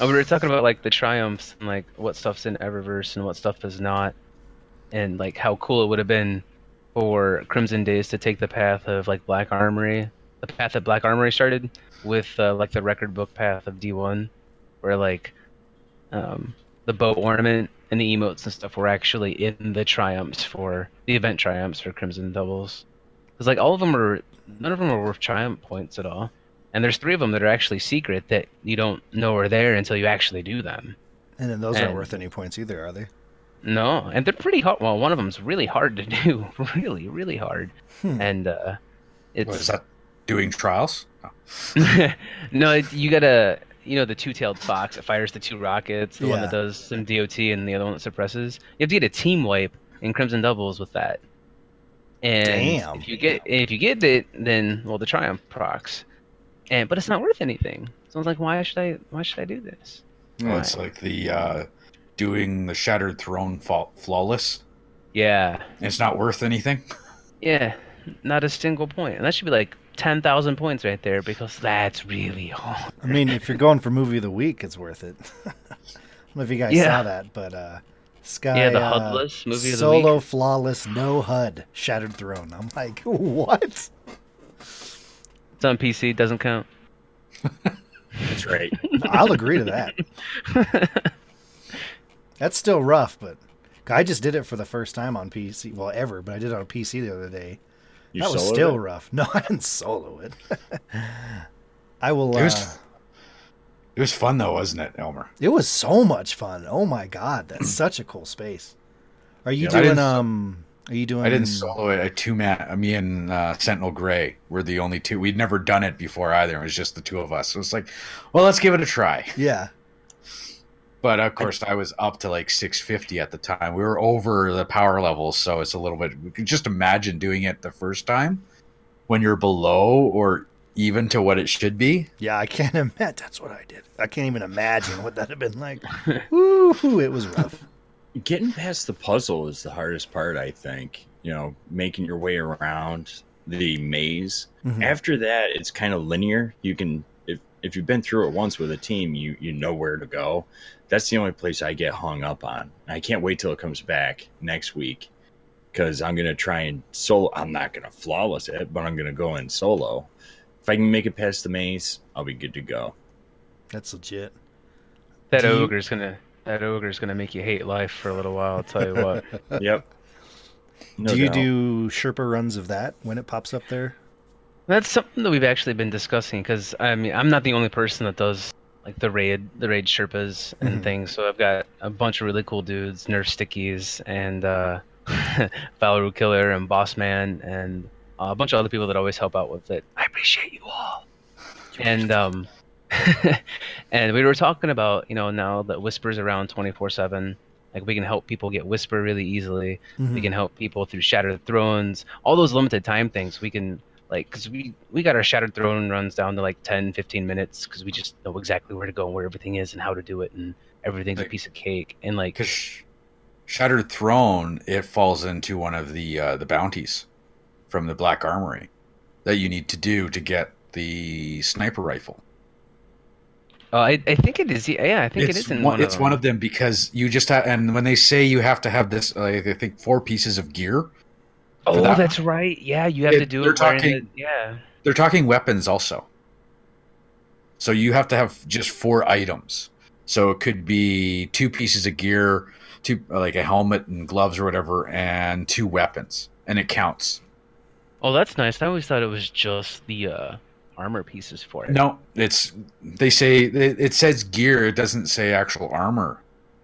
Oh, we were talking about like the triumphs and like what stuff's in Eververse and what stuff is not, and like how cool it would have been for Crimson Days to take the path of like Black Armory, the path that Black Armory started with uh, like the record book path of D1, where like um, the bow ornament and the emotes and stuff were actually in the triumphs for the event triumphs for Crimson Doubles. Because like all of them are none of them are worth triumph points at all. And there's three of them that are actually secret that you don't know are there until you actually do them. And then those aren't worth any points either, are they? No, and they're pretty hard. Well, one of them's really hard to do, really, really hard. Hmm. And uh, it's What is that? Doing trials? Oh. no, it, you gotta, you know, the two-tailed fox that fires the two rockets, the one that does some DOT, and the other one that suppresses. You have to get a team wipe in Crimson Doubles with that. And Damn. if you get if you get it, then well, the Triumph procs, and but it's not worth anything. So I was like, why should I? Why should I do this? Well, it's like the uh, doing the Shattered Throne fa- flawless. Yeah, It's not worth anything. yeah, not a single point. point, and that should be like ten thousand points right there because that's really hard. I mean, if you're going for movie of the week, it's worth it. I don't know if you guys Yeah. saw that, but uh, Sky Yeah, the uh, HUDless movie of the solo week. flawless no HUD Shattered Throne. I'm like, what? It's on PC, It doesn't count. That's right. I'll agree to that. That's still rough, but I just did it for the first time on PC. Well, ever, but I did it on PC the other day. You that was still it? rough. No, I didn't solo it. I will. It was, uh, it was fun though, wasn't it, Elmer? It was so much fun. Oh my god, that's such a cool space. Are you Yeah, doing didn't- um? Are you doing? I didn't solo it. A two man. Me and uh, Sentinel Gray were the only two. We'd never done it before either. It was just the two of us. So it's like, well, let's give it a try. Yeah, But of course, I was up to like 650 at the time. We were over the power levels, so it's a little bit. You can just imagine doing it the first time when you're below or even to what it should be. yeah. I can't imagine. That's what I did. I can't even imagine what that'd have been like. Woo! It was rough. Getting past the puzzle is the hardest part, I think. You know, making your way around the maze. Mhm. After that, it's kind of linear. You can, if if you've been through it once with a team, you you know where to go. That's the only place I get hung up on. I can't wait till it comes back next week because I'm gonna try and solo. I'm not gonna flawless it, but I'm gonna go in solo. If I can make it past the maze, I'll be good to go. That's legit. That Do you- ogre's gonna that ogre's gonna make you hate life for a little while. I'll tell you what. Yep. No do you doubt. do Sherpa runs of that when it pops up there? That's something that we've actually been discussing because I mean I'm not the only person that does like the raid the raid Sherpas and Mhm. things. So I've got a bunch of really cool dudes, Nerf Stickies and uh, Valeru Killer and Boss Man and a bunch of other people that always help out with it. I appreciate you all. And um, and we were talking about you know now that Whisper's around 24 seven. Like we can help people get Whisper really easily. Mm-hmm. We can help people through Shattered Thrones, all those limited time things. We can like because we we got our Shattered Throne runs down to like 10, 15 minutes because we just know exactly where to go, and where everything is, and how to do it, and everything's a piece of cake. And like Because Shattered Throne, it falls into one of the uh, the bounties from the Black Armory that you need to do to get the sniper rifle. Uh, I I think it is. Yeah, I think it's it is in one, one. it's of one of them because you just have and when they say you have to have this like, i think four pieces of gear Oh, that that's right. Yeah, you have It- to do they're it. talking- it- Yeah. they're talking weapons also so you have to have just four items so it could be two pieces of gear two like a helmet and gloves or whatever and two weapons and it counts Oh, that's nice. I always thought it was just the uh, armor pieces for it. no it's they say it, it says gear it doesn't say actual armor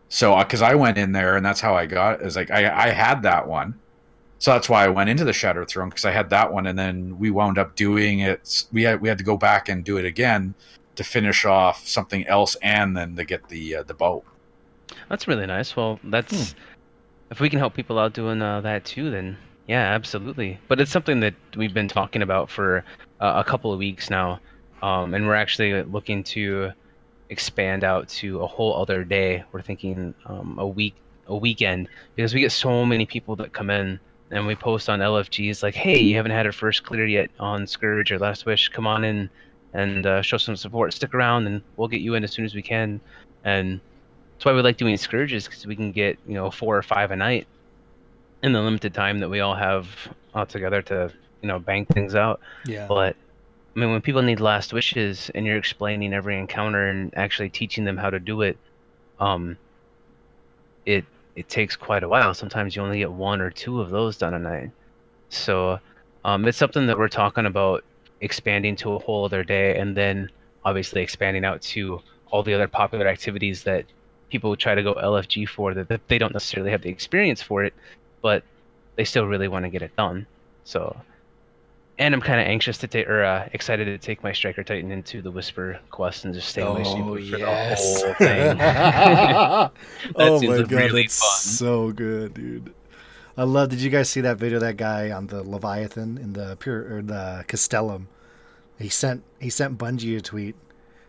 so because i went in there and that's how i got it is like i i had that one so that's why i went into the shattered throne because i had that one and then we wound up doing it we had we had to go back and do it again to finish off something else and then to get the uh, the bow That's really nice. Well, that's Hmm. if we can help people out doing uh, that too, then yeah, absolutely. But it's something that we've been talking about for uh, a couple of weeks now, um, and we're actually looking to expand out to a whole other day. We're thinking um, a week, a weekend, because we get so many people that come in and we post on LFGs like, "Hey, you haven't had a first clear yet on Scourge or Last Wish? Come on in and uh, show some support. Stick around, and we'll get you in as soon as we can." And that's why we like doing scourges because we can get you know four or five a night in the limited time that we all have all together to you know bang things out. Yeah. But I mean, when people need last wishes and you're explaining every encounter and actually teaching them how to do it, um, it it takes quite a while. Sometimes you only get one or two of those done a night. So um, it's something that we're talking about expanding to a whole other day, and then obviously expanding out to all the other popular activities that people try to go LFG for that, that they don't necessarily have the experience for it, but they still really want to get it done. So, and I'm kind of anxious to take or uh, excited to take my Striker Titan into the Whisper quest and just stay on my Oh super for the whole thing. oh seems my god, really so good, dude. I love. Did you guys see that video? of That guy on the Leviathan in the pure or the Castellum. He sent he sent Bungie a tweet.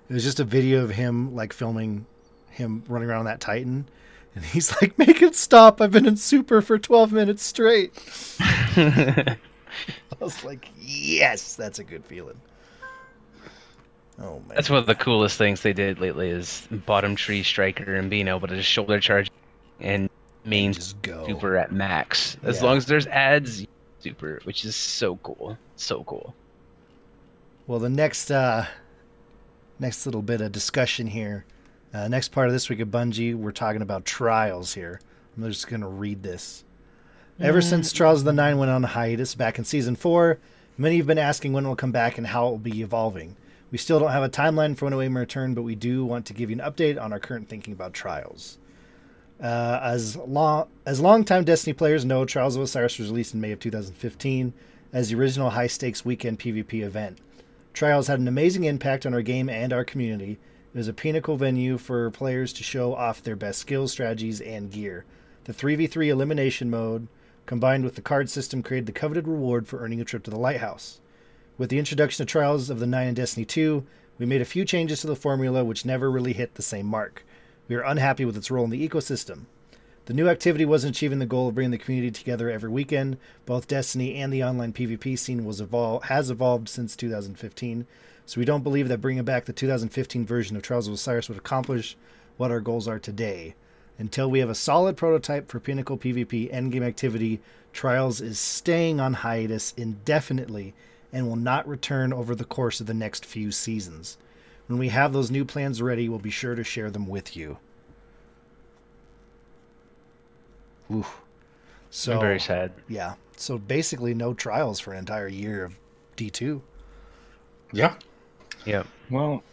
It was just a video of him like filming him running around that Titan, and he's like, "Make it stop! I've been in super for twelve minutes straight." I was like, "Yes, that's a good feeling." Oh man, That's one of the coolest things they did lately is bottom tree striker and being able to just shoulder charge and main just go. super at max. As Yeah. long as there's ads, super, which is so cool. So cool. Well, the next uh next little bit of discussion here. Uh, next part of this week of Bungie, we're talking about trials here. I'm just going to read this. Ever since Trials of the Nine went on hiatus back in season four, many have been asking when it will come back and how it will be evolving. We still don't have a timeline for when it will return, but we do want to give you an update on our current thinking about Trials. Uh, as long as longtime Destiny players know, Trials of Osiris was released in May of 2015 as the original high stakes weekend PvP event. Trials had an amazing impact on our game and our community. It was a pinnacle venue for players to show off their best skills, strategies, and gear. The 3v3 elimination mode, combined with the card system, created the coveted reward for earning a trip to the lighthouse. With the introduction of Trials of the Nine and Destiny 2, we made a few changes to the formula which never really hit the same mark. We are unhappy with its role in the ecosystem. The new activity wasn't achieving the goal of bringing the community together every weekend. Both Destiny and the online PvP scene was evol- has evolved since 2015, so we don't believe that bringing back the 2015 version of Trials of Osiris would accomplish what our goals are today. Until we have a solid prototype for Pinnacle PvP endgame activity, Trials is staying on hiatus indefinitely and will not return over the course of the next few seasons. When we have those new plans ready, we'll be sure to share them with you. Ooh. So I'm very sad. yeah. So basically, no trials for an entire year of D two. Yeah. Yeah. Well,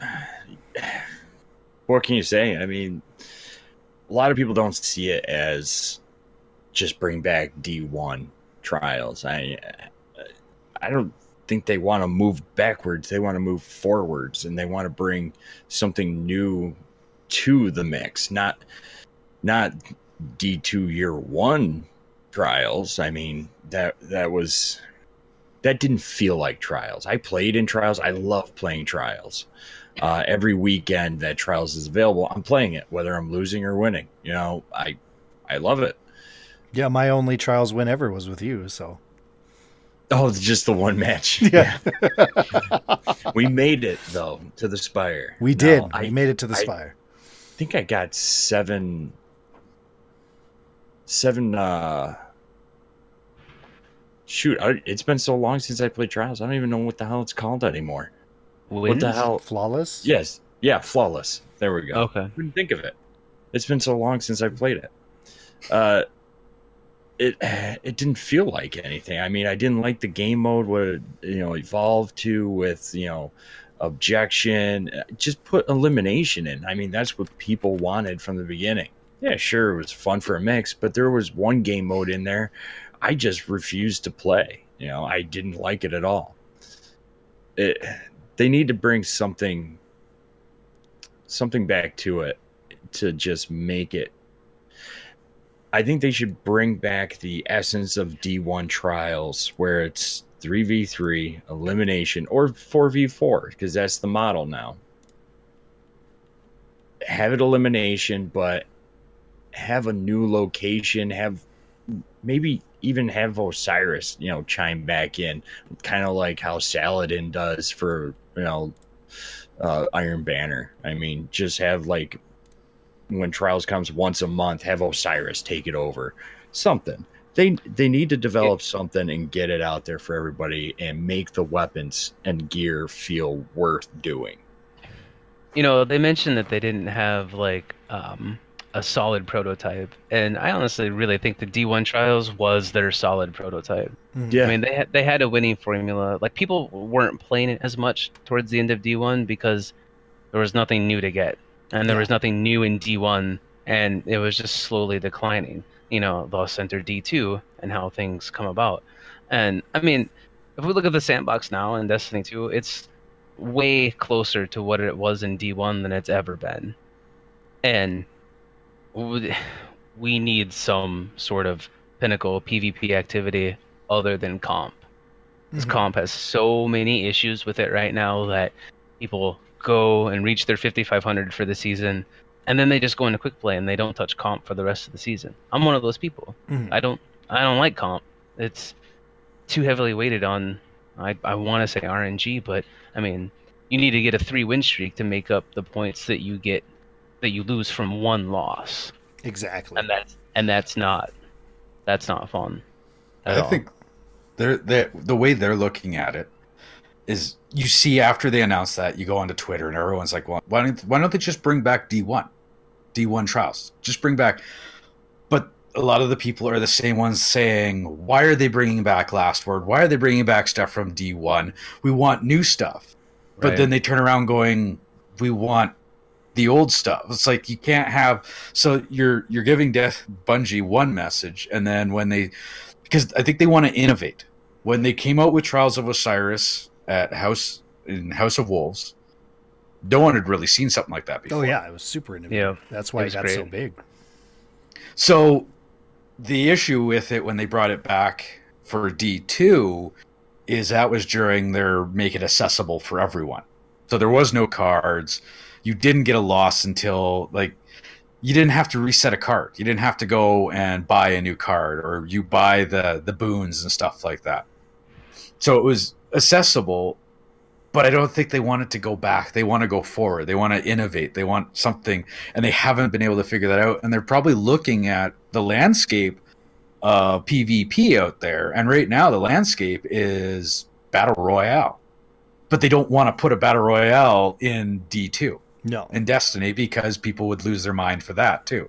what can you say? I mean, a lot of people don't see it as just bring back D1 trials. I I don't think they want to move backwards. They want to move forwards and they want to bring something new to the mix, not not D2 year 1 trials. I mean, that that was that didn't feel like trials. I played in trials. I love playing trials. Uh, every weekend that trials is available, I'm playing it, whether I'm losing or winning. You know, I I love it. Yeah, my only trials win ever was with you. So Oh, it's just the one match. Yeah. we made it though to the spire. we Now, did. I made it to the I- spire. I think I got seven seven uh shoot, I, it's been so long since I played trials. I don't even know what the hell it's called anymore. What the hell? Flawless. Yes. Yeah, flawless. There we go. Okay. couldn't think of it. It's been so long since I played it. Uh, it it didn't feel like anything. I mean, I didn't like the game mode what it you know evolved to with you know objection. Just put elimination in. I mean, that's what people wanted from the beginning. Yeah, sure, it was fun for a mix, but there was one game mode in there I just refused to play. You know, I didn't like it at all. It, they need to bring something something back to it to just make it I think they should bring back the essence of D1 trials where it's 3v3 elimination or 4v4 because that's the model now. Have it elimination but have a new location, have maybe even have Osiris, you know, chime back in, kind of like how Saladin does for, you know, uh, Iron Banner. I mean, just have like when Trials comes once a month, have Osiris take it over. Something. They they need to develop something and get it out there for everybody and make the weapons and gear feel worth doing. You know, they mentioned that they didn't have like um, a solid prototype, and I honestly really think the D1 Trials was their solid prototype. Mhm. Yeah. I mean, they had they had a winning formula. Like people weren't playing it as much towards the end of D1 because there was nothing new to get, and there Yeah. was nothing new in D1, and it was just slowly declining. You know, Lost Center D2 and how things come about. And I mean, if we look at the sandbox now in Destiny 2, it's way closer to what it was in D1 than it's ever been. And w- we need some sort of pinnacle PvP activity other than comp. This Mhm. comp has so many issues with it right now that people go and reach their 5500 for the season and then they just go into quick play and they don't touch comp for the rest of the season. I'm one of those people. Mhm. I don't I don't like comp. It's too heavily weighted on I I want to say RNG, but I mean, you need to get a 3 win streak to make up the points that you get that you lose from one loss. Exactly. And that's and that's not that's not fun. at I all. think they're, they're the way they're looking at it is you see after they announce that you go onto Twitter and everyone's like, well, why don't why don't they just bring back D one, D one trials, just bring back. But a lot of the people are the same ones saying, why are they bringing back Last Word? Why are they bringing back stuff from D one? We want new stuff. But then they turn around going, we want the old stuff. It's like you can't have so you're you're giving Death Bungie one message and then when they because I think they want to innovate. When they came out with Trials of Osiris at House in House of Wolves, no one had really seen something like that oh, before. Oh yeah, it was super innovative. Yeah, That's why it it was got so big. So the issue with it when they brought it back for D2 is that was during their make it accessible for everyone. So there was no cards. You didn't get a loss until like you didn't have to reset a card. You didn't have to go and buy a new card or you buy the the boons and stuff like that. So it was accessible, but I don't think they wanted to go back. They want to go forward. They want to innovate. They want something and they haven't been able to figure that out. And they're probably looking at the landscape of PvP out there. And right now, the landscape is battle royale, but they don't want to put a battle royale in D two No, in Destiny because people would lose their mind for that too.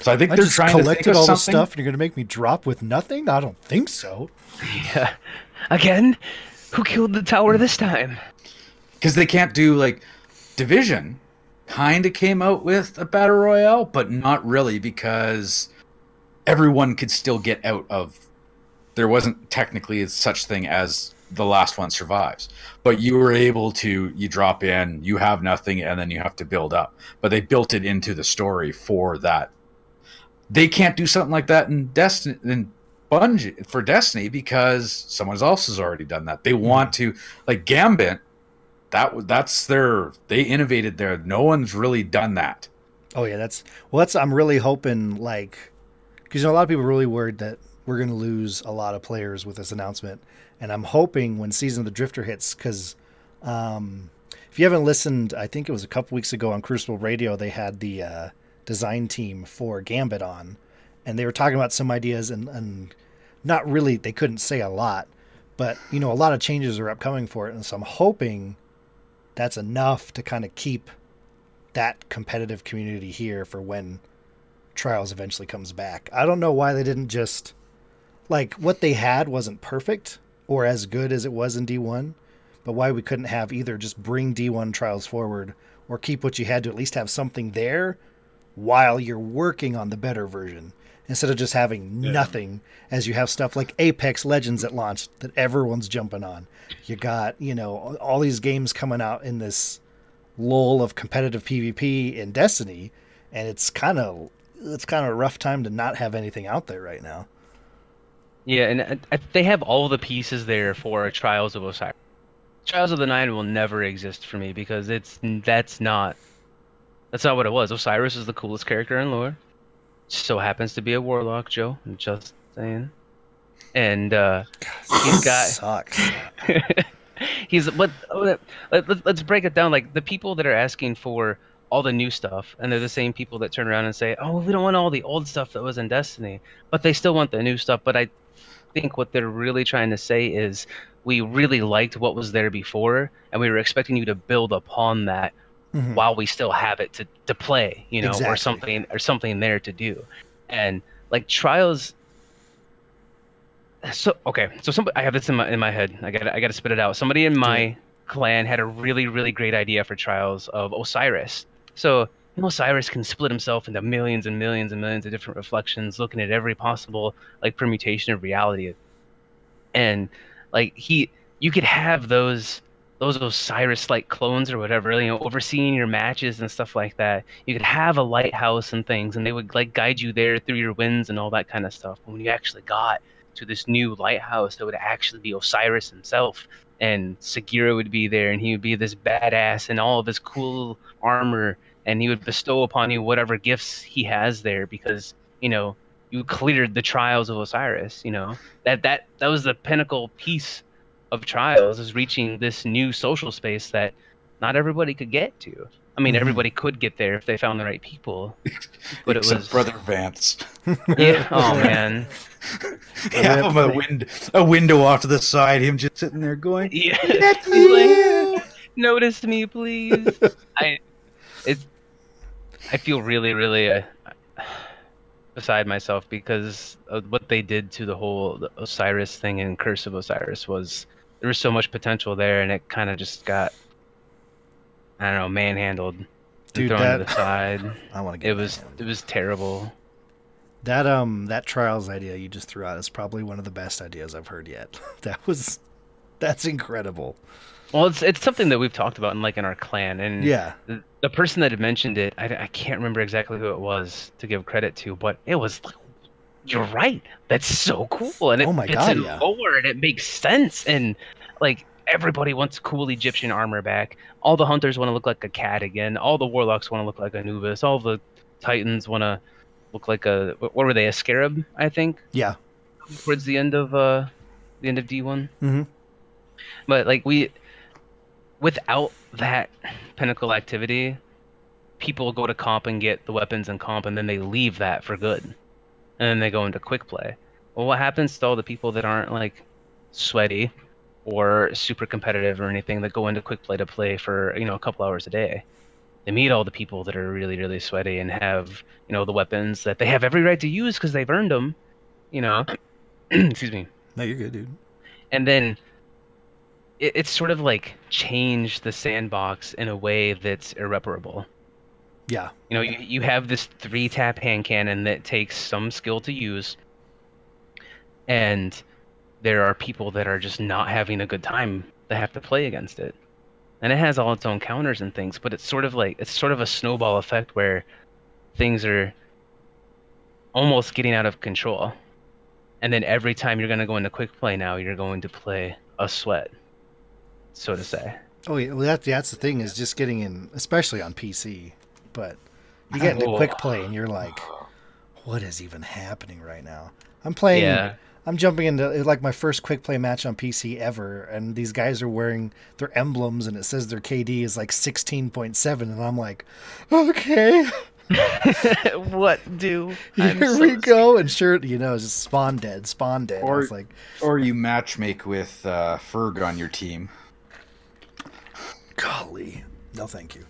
So I think I they're just trying to think collected of all something. the stuff, and you're gonna make me drop with nothing? I don't think so. Yeah. Again, who killed the tower this time? because they can't do like division kind of came out with a battle royale but not really because everyone could still get out of there wasn't technically such thing as the last one survives. But you were able to you drop in you have nothing and then you have to build up. But they built it into the story for that. They can't do something like that in destiny in bungie for destiny because someone else has already done that. They mm-hmm. want to like gambit that was that's their they innovated there. No one's really done that. Oh yeah, that's well. That's I'm really hoping like because you know a lot of people are really worried that we're going to lose a lot of players with this announcement, and I'm hoping when Season of the Drifter hits because um, if you haven't listened, I think it was a couple weeks ago on Crucible Radio they had the uh, design team for Gambit on, and they were talking about some ideas and and not really they couldn't say a lot, but you know a lot of changes are upcoming for it, and so I'm hoping that's enough to kind of keep that competitive community here for when Trials eventually comes back. I don't know why they didn't just like what they had wasn't perfect or as good as it was in D1, but why we couldn't have either just bring D1 Trials forward or keep what you had to at least have something there while you're working on the better version instead of just having Yeah. nothing as you have stuff like Apex Legends at launch that everyone's jumping on. You got, you know, all these games coming out in this lull of competitive PvP in Destiny, and it's kind of it's kind of a rough time to not have anything out there right now. Yeah, and uh, uh, they have all the pieces there for a Trials of Osiris. Trials of the Nine will never exist for me because it's that's not that's not what it was. Osiris is the coolest character in lore. So happens to be a warlock, Joe. I'm just saying. And uh He's got- sucks. he's but let, let, let's break it down like the people that are asking for all the new stuff and they're the same people that turn around and say oh we don't want all the old stuff that was in destiny but they still want the new stuff. But i think what they're really trying to say is we really liked what was there before and we were expecting you to build upon that Mhm. while we still have it to, to play you know or something or something there to do. And like trials so okay so somebody i have this in my in my head. I gotta i gotta spit it out. Somebody in my clan had a really really great idea for trials of osiris so osiris can split himself into millions and millions and millions of different reflections looking at every possible like permutation of reality and like he you could have those those Osiris like clones or whatever, you know, overseeing your matches and stuff like that. You could have a lighthouse and things, and they would like guide you there through your wins and all that kind of stuff. But when you actually got to this new lighthouse, it would actually be Osiris himself, and Sagira would be there, and he would be this badass in all of his cool armor, and he would bestow upon you whatever gifts he has there because you know you cleared the trials of Osiris. You know that that that was the pinnacle piece of trials is reaching this new social space that not everybody could get to. I mean, Mhm. everybody could get there if they found the right people. But it was Brother Vance. Yeah. Oh man. Have him a wind a window off to the side, him just sitting there going, Yeah. "Let Like, me. Notice me, please. I. It's. I feel really, really uh, beside myself because what they did to the whole Osiris thing and Curse of Osiris was there was so much potential there, and it kind of just got. I don't know, manhandled, Dude, thrown that- to the side. I want to get It was that. it was terrible. that um that trials idea you just threw out is probably one of the best ideas I've heard yet. that was that's incredible. Well, it's it's something that we've talked about in like in our clan, and Yeah. the, the person that had mentioned it, I, I can't remember exactly who it was to give credit to, but it was like, you're right. That's so cool, and it Oh my fits God, in yeah. lore, and it makes sense, and like everybody wants cool Egyptian armor back. All the hunters want to look like a cat again. All the warlocks want to look like Anubis. All the titans want to look like a what were they? A scarab, I think. Yeah. Towards the end of uh, the end of D one. Mm-hmm. But like we, without that pinnacle activity, people go to comp and get the weapons and comp, and then they leave that for good, and then they go into quick play. Well, what happens to all the people that aren't like sweaty or super competitive or anything that go into quick play to play for you know a couple hours a day? They meet all the people that are really really sweaty and have you know the weapons that they have every right to use because they've earned them, you know. Excuse me No, you're good, dude. and then it, it's sort of like changed the sandbox in a way that's irreparable. Yeah. You know, you, you have this three tap hand cannon that takes some skill to use, and there are people that are just not having a good time that have to play against it. And it has all its own counters and things, but it's sort of like it's sort of a snowball effect where things are almost getting out of control. And then every time you're going to go into quick play now, you're going to play a sweat, so to say. Oh yeah, well that, that's the thing is just getting in, especially on PC. But you get into Oh. quick play and you're like, what is even happening right now? I'm playing. Yeah. I'm jumping into like my first quick play match on PC ever, and these guys are wearing their emblems, and it says their KD is like 16.7, and I'm like, okay, what do? here we go. And sure, you know, it's just spawn dead, spawn dead. Or- I like, Or you matchmake with uh, Ferg on your team. Golly, no, thank you.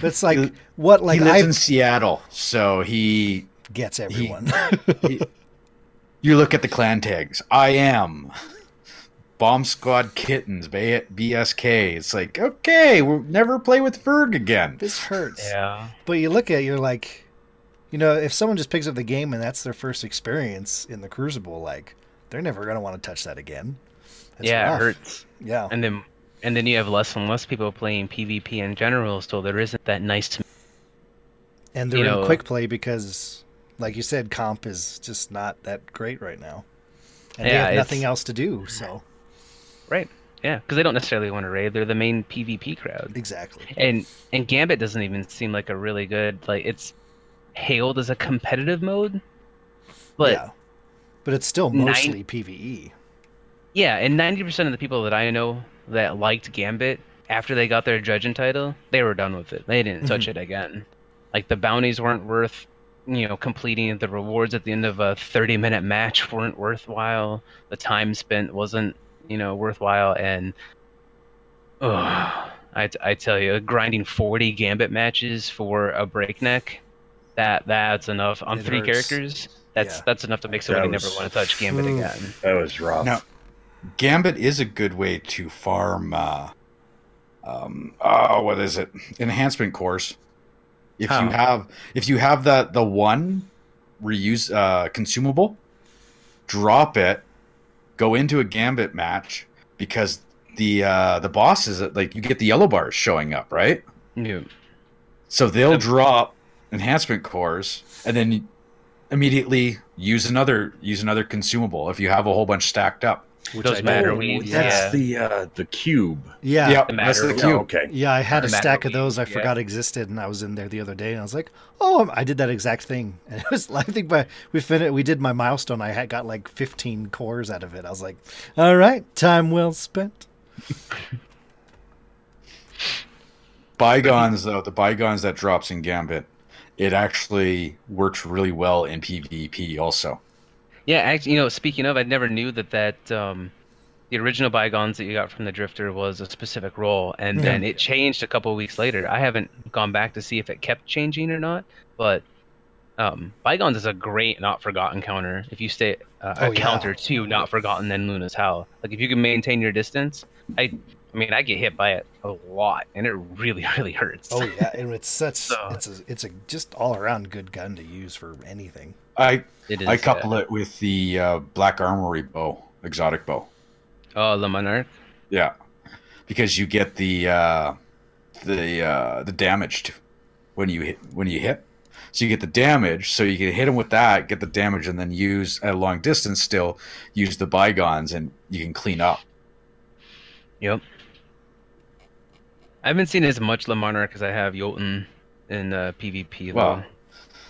But it's like He- what like he lives I in Seattle, so he, gets everyone. he- You look at the clan tags. I am Bomb Squad Kittens, BSK. It's like, okay, we'll never play with Ferg again. this hurts. Yeah. But you look at it, you're like, you know, if someone just picks up the game and that's their first experience in the Crucible, like they're never gonna want to touch that again. It's yeah, rough. it hurts. Yeah, And then and then you have less and less people playing PvP in general, so there isn't that nice to and they're in know- quick play because, like you said, comp is just not that great right now, and they have nothing else to do. So right. Yeah, because they don't necessarily want to raid. They're the main PvP crowd. exactly. And and Gambit doesn't even seem like a really good like it's hailed as a competitive mode, but yeah, but it's still mostly E. PVE. Yeah, and ninety percent of the people that I know that liked Gambit after they got their Dredgen title, they were done with it. They didn't touch mm-hmm. it again. Like the bounties weren't worth, you know, completing the rewards at the end of a thirty-minute match weren't worthwhile. The time spent wasn't, you know, worthwhile. And, oh, I, I tell you, grinding forty Gambit matches for a breakneck, that that's enough on It three hurts. characters. That's Yeah. that's enough to make somebody was- never want to touch Gambit again. That was rough. Now, Gambit is a good way to farm. Uh, um, oh, what is it? Enhancement cores. If How? you have, if you have that the one reuse uh, consumable, drop it, go into a Gambit match because the uh, the bosses like you get the yellow bars showing up, right? Yeah. So they'll The- drop enhancement cores and then immediately use another use another consumable if you have a whole bunch stacked up. Which Those I matter know- weeds, yeah. That's the uh, the cube. Yeah. Yep, The that's the cube. Oh, okay. Yeah, I had a Or matter stack of those I yeah. forgot existed, and I was in there the other day, and I was like, "Oh, I did that exact thing." And it was, I think, by we finished, we did my milestone. I had got like 15 cores out of it. I was like, "All right, time well spent." Bygones though, the bygones that drops in Gambit, it actually works really well in PvP also. Yeah, actually, you know, speaking of, I never knew that that um, the original bygones that you got from the Drifter was a specific role, and Yeah. then it changed a couple weeks later. I haven't gone back to see if it kept changing or not, but um, bygones is a great not forgotten counter. If you stay uh, Oh, a yeah. counter to not forgotten, then Luna's Howl. Like if you can maintain your distance, I, I mean, I get hit by it a lot, and it really, really hurts. Oh yeah, and it's such So- it's a it's a just all around good gun to use for anything. I is. I couple it with the uh, Black Armory bow, exotic bow. Oh, the Monarch. Yeah, because you get the uh, the uh, the damage to, when you hit when you hit. So you get the damage, so you can hit them with that, get the damage, and then use at a long distance. Still use the bygones, and you can clean up. Yep. I haven't seen as much Le Monarch as I have Jotun in uh, PvP. Though. Wow.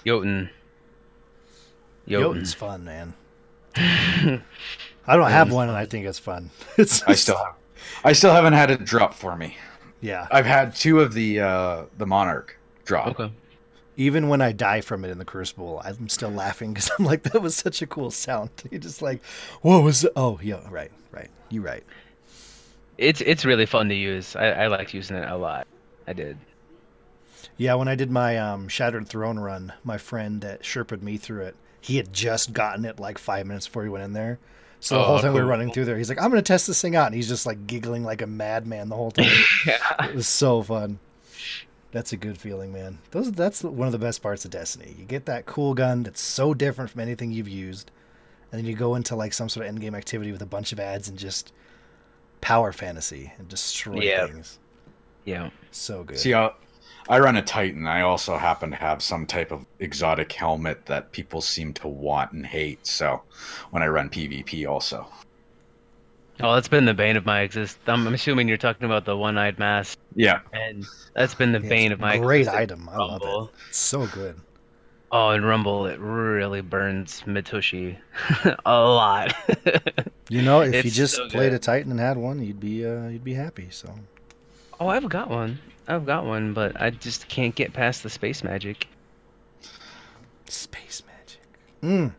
Jotun. Jotun's fun, man. I don't have one, and I think it's fun. It's I still have, I still haven't had it drop for me. yeah. I've had two of the uh, the Monarch drop. okay. Even when I die from it in the Crucible, I'm still laughing because I'm like, that was such a cool sound. You just like, what was? The-? Oh yeah, right, right. You right. It's it's really fun to use. I, I liked using it a lot. I did. Yeah, when I did my um, Shattered Throne run, my friend that Sherpa'd me through it, he had just gotten it like five minutes before he went in there. So the Oh, whole time we were running through there, he's like, I'm going to test this thing out. And he's just like giggling like a madman the whole time. yeah. it was so fun. That's a good feeling, man. Those That's one of the best parts of Destiny. You get that cool gun that's so different from anything you've used. And then you go into like some sort of endgame activity with a bunch of ads and just power fantasy and destroy Yeah. things. Yeah. So good. See, I, I run a Titan. I also happen to have some type of exotic helmet that people seem to want and hate. So when I run PvP, also. Oh, that's been the bane of my existence. I'm, I'm assuming you're talking about the one-eyed mask, Yeah. and that's been the Yeah, bane of my great existence. item. I love it. It's so good. Oh, in Rumble, it really burns Mitushi a lot. You know, if you just so played a. Titan and had one, you'd be uh, you'd be happy. So oh, I've got one. I've got one, but I just can't get past the space magic. space magic. Mm.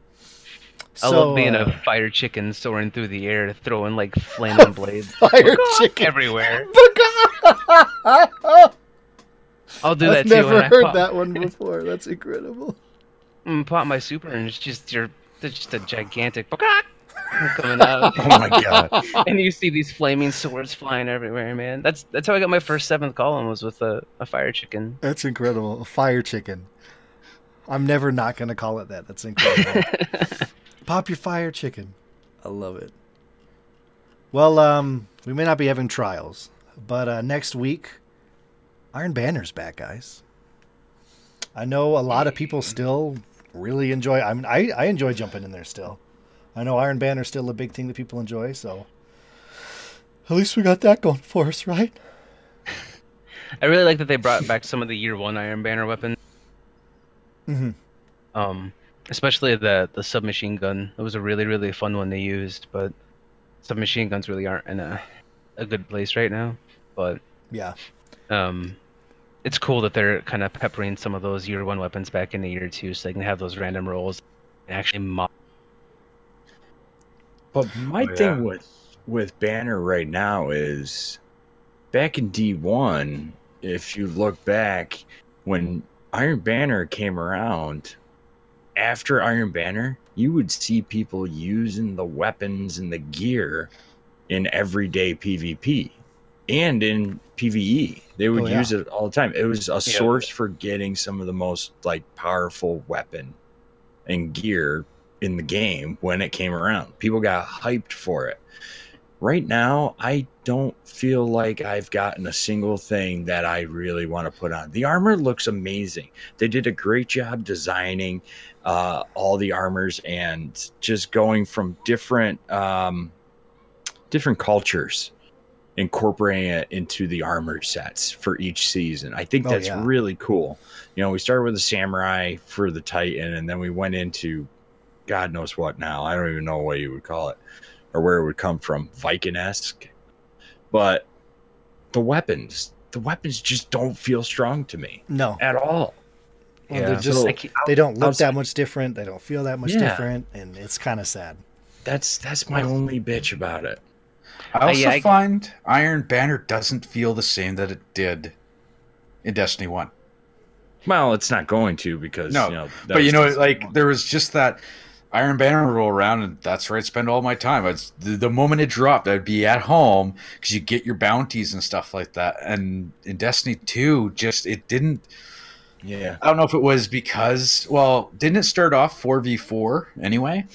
I So, love being uh, a fire chicken soaring through the air, throwing like flaming blades fire chicken. everywhere. I've I'll do that too. never when I heard pop, that one before. That's incredible. mm, pop my super, and it's just you're it's just a gigantic coming out. Oh my god. and you see these flaming swords flying everywhere, man. That's that's how I got my first seventh column was with a, a fire chicken. That's incredible. A fire chicken. I'm never not gonna call it that. That's incredible. Pop your fire chicken. I love it. Well, um, we may not be having trials, but uh, next week, Iron Banner's back, guys. I know a lot of people still really enjoy. I mean, I, I enjoy jumping in there still. I know Iron Banner's still a big thing that people enjoy, so at least we got that going for us, right? I really like that they brought back some of the year one Iron Banner weapons. Mm-hmm. Um, especially the the submachine gun. It was a really really fun one they used, but submachine guns really aren't in a a good place right now. But Yeah. um, it's cool that they're kind of peppering some of those year one weapons back into year two, so they can have those random rolls and actually mod. But my Oh, yeah. thing with with Banner right now is back in D one, if you look back when Iron Banner came around, after Iron Banner, you would see people using the weapons and the gear in everyday PvP and in PvE. They would Oh, yeah. use it all the time. It was a source for getting some of the most like powerful weapon and gear in the game when it came around. People got hyped for it. Right now, I don't feel like I've gotten a single thing that I really want to put on. The armor looks amazing. They did a great job designing uh, all the armors and just going from different um, different cultures, incorporating it into the armor sets for each season. I think Oh, that's yeah. really cool. You know, we started with the samurai for the Titan, and then we went into God knows what now. I don't even know what you would call it or where it would come from. Viking esque. But the weapons, the the weapons just don't feel strong to me No, at all. Well, Yeah. they're just So- keep- they don't look outside- that much different. They don't feel that much Yeah. different, and it's kind of sad. That's that's my only bitch about it. I uh, also yeah, I- find Iron Banner doesn't feel the same that it did in Destiny One. Well, it's not going to because No, you know, but you know, just- like there was just that Iron Banner roll around, and that's where I'd spend all my time. It's the, the moment it dropped, I'd be at home because you get your bounties and stuff like that. And in Destiny Two, just it didn't. yeah, I don't know if it was because, well, didn't it start off four v four anyway?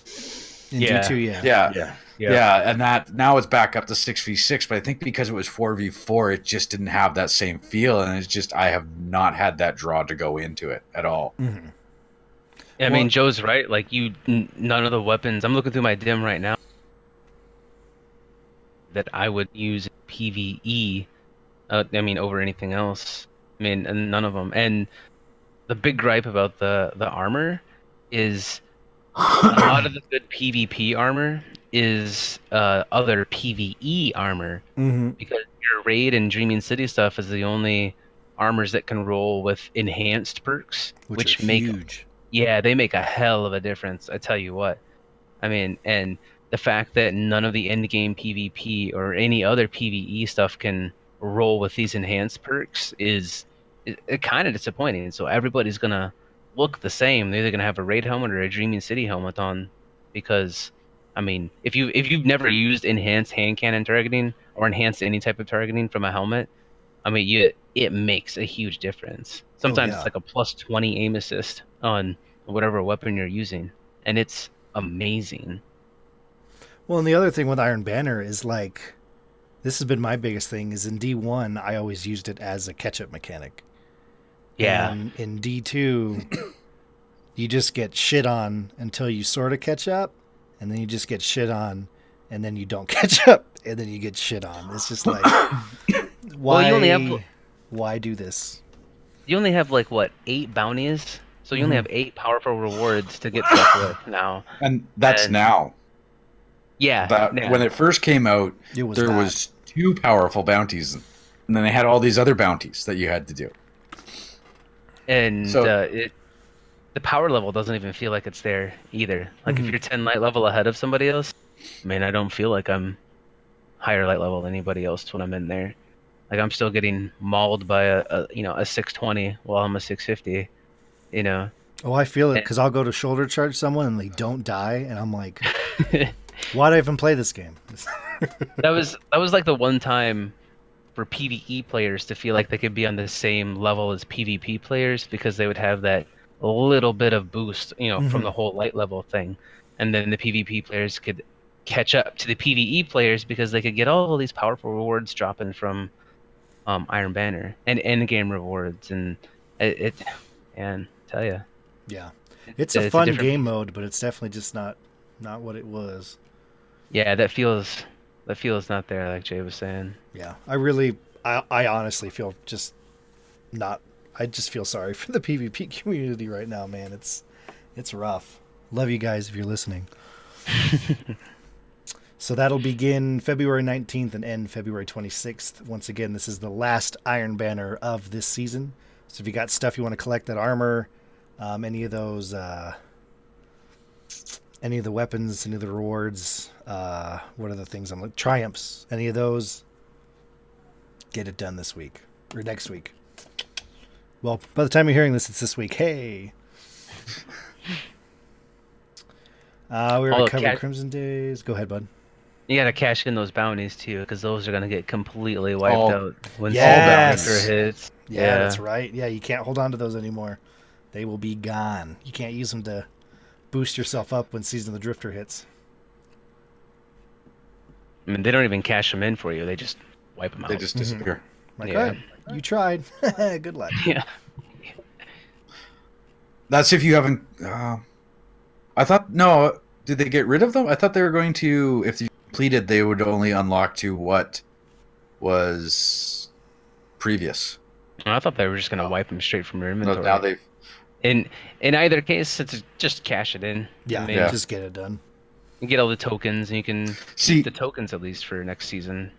In Yeah. D2, yeah. Yeah, yeah, yeah, and that now it's back up to six v six. But I think because it was four v four, it just didn't have that same feel, and it's just I have not had that draw to go into it at all. Mhm. I mean, Joe's right. Like you, n- none of the weapons. I'm looking through my dim right now that I would use PVE. Uh, I mean, over anything else. I mean, none of them. And the big gripe about the the armor is a lot of the good PvP armor is uh, other PvE armor Mhm. because your raid and Dreaming City stuff is the only armors that can roll with enhanced perks, Which, which, make huge. Yeah, they make a hell of a difference. I tell you what. I mean, and the fact that none of the end game PvP or any other PvE stuff can roll with these enhanced perks is it, kind of disappointing. So everybody's gonna look the same. They're either gonna have a raid helmet or a Dreaming City helmet on, because I mean, if you if you've never used enhanced hand cannon targeting or enhanced any type of targeting from a helmet, I mean, you it makes a huge difference. Oh, Sometimes yeah. it's like a plus twenty aim assist on whatever weapon you're using, and it's amazing. Well, and the other thing with Iron Banner is like, this has been my biggest thing. Is in D one, I always used it as a catch up mechanic. Yeah, And in D two, you just get shit on until you sort of catch up, and then you just get shit on, and then you don't catch up, and then you get shit on. It's just like, why? you only have- why do this? you only have like what eight bounties, so you only Mhm. have eight powerful rewards to get stuff with now. And that's And- now. Yeah, That yeah. when it first came out, It was there that. was two powerful bounties, and then they had all these other bounties that you had to do. and So- uh, it the power level doesn't even feel like it's there either. Like Mhm. if you're 10 light level ahead of somebody else, I mean, I don't feel like I'm higher light level than anybody else when I'm in there. Like I'm still getting mauled by a, a you know a 620 while I'm a 650. You know, Oh, I feel it because I'll go to shoulder charge someone and they don't die, and I'm like, why do I even play this game? that was that was like the one time for PvE players to feel like they could be on the same level as PvP players because they would have that little bit of boost, you know, Mhm. from the whole light level thing, and then the PvP players could catch up to the PvE players because they could get all of these powerful rewards dropping from um, Iron Banner and end game rewards, and it, it and tell you, yeah, it's a It's a fun different- game mode, but it's definitely just not not what it was. yeah, that feels that feels not there, like Jay was saying. Yeah, I really, I, I honestly feel just not. I just feel sorry for the PvP community right now, man. It's it's rough. Love you guys if you're listening. so that'll begin February 19th and end February 26th. Once again, this is the last Iron Banner of this season. So if you got stuff you want to collect, that armor, um, any of those, uh, any of the weapons, any of the rewards, uh, what are the things I'm like triumphs, any of those, get it done this week or next week. Well, by the time you're hearing this, it's this week. Hey. Uh, we already covered Crimson Days. Go ahead, bud. You gotta cash in those bounties too, because those are gonna get completely wiped Oh, out when yes. Soul Bounty hits. Yeah, that's right. Yeah, you can't hold on to those anymore. They will be gone. You can't use them to boost yourself up when Season of the Drifter hits. I mean, they don't even cash them in for you; they just wipe them out. They just Mhm. disappear. Like, Yeah. all right, you tried. Good luck. yeah. That's if you haven't. Uh, I thought no. Did they get rid of them? I thought they were going to. If you completed, they would only unlock to what was previous. I thought they were just gonna wipe them straight from your No, inventory. now they've. in in either case, it's just cash it in. Yeah, I mean, Yeah. just get it done. you get all the tokens, and you can See, the tokens at least for next season.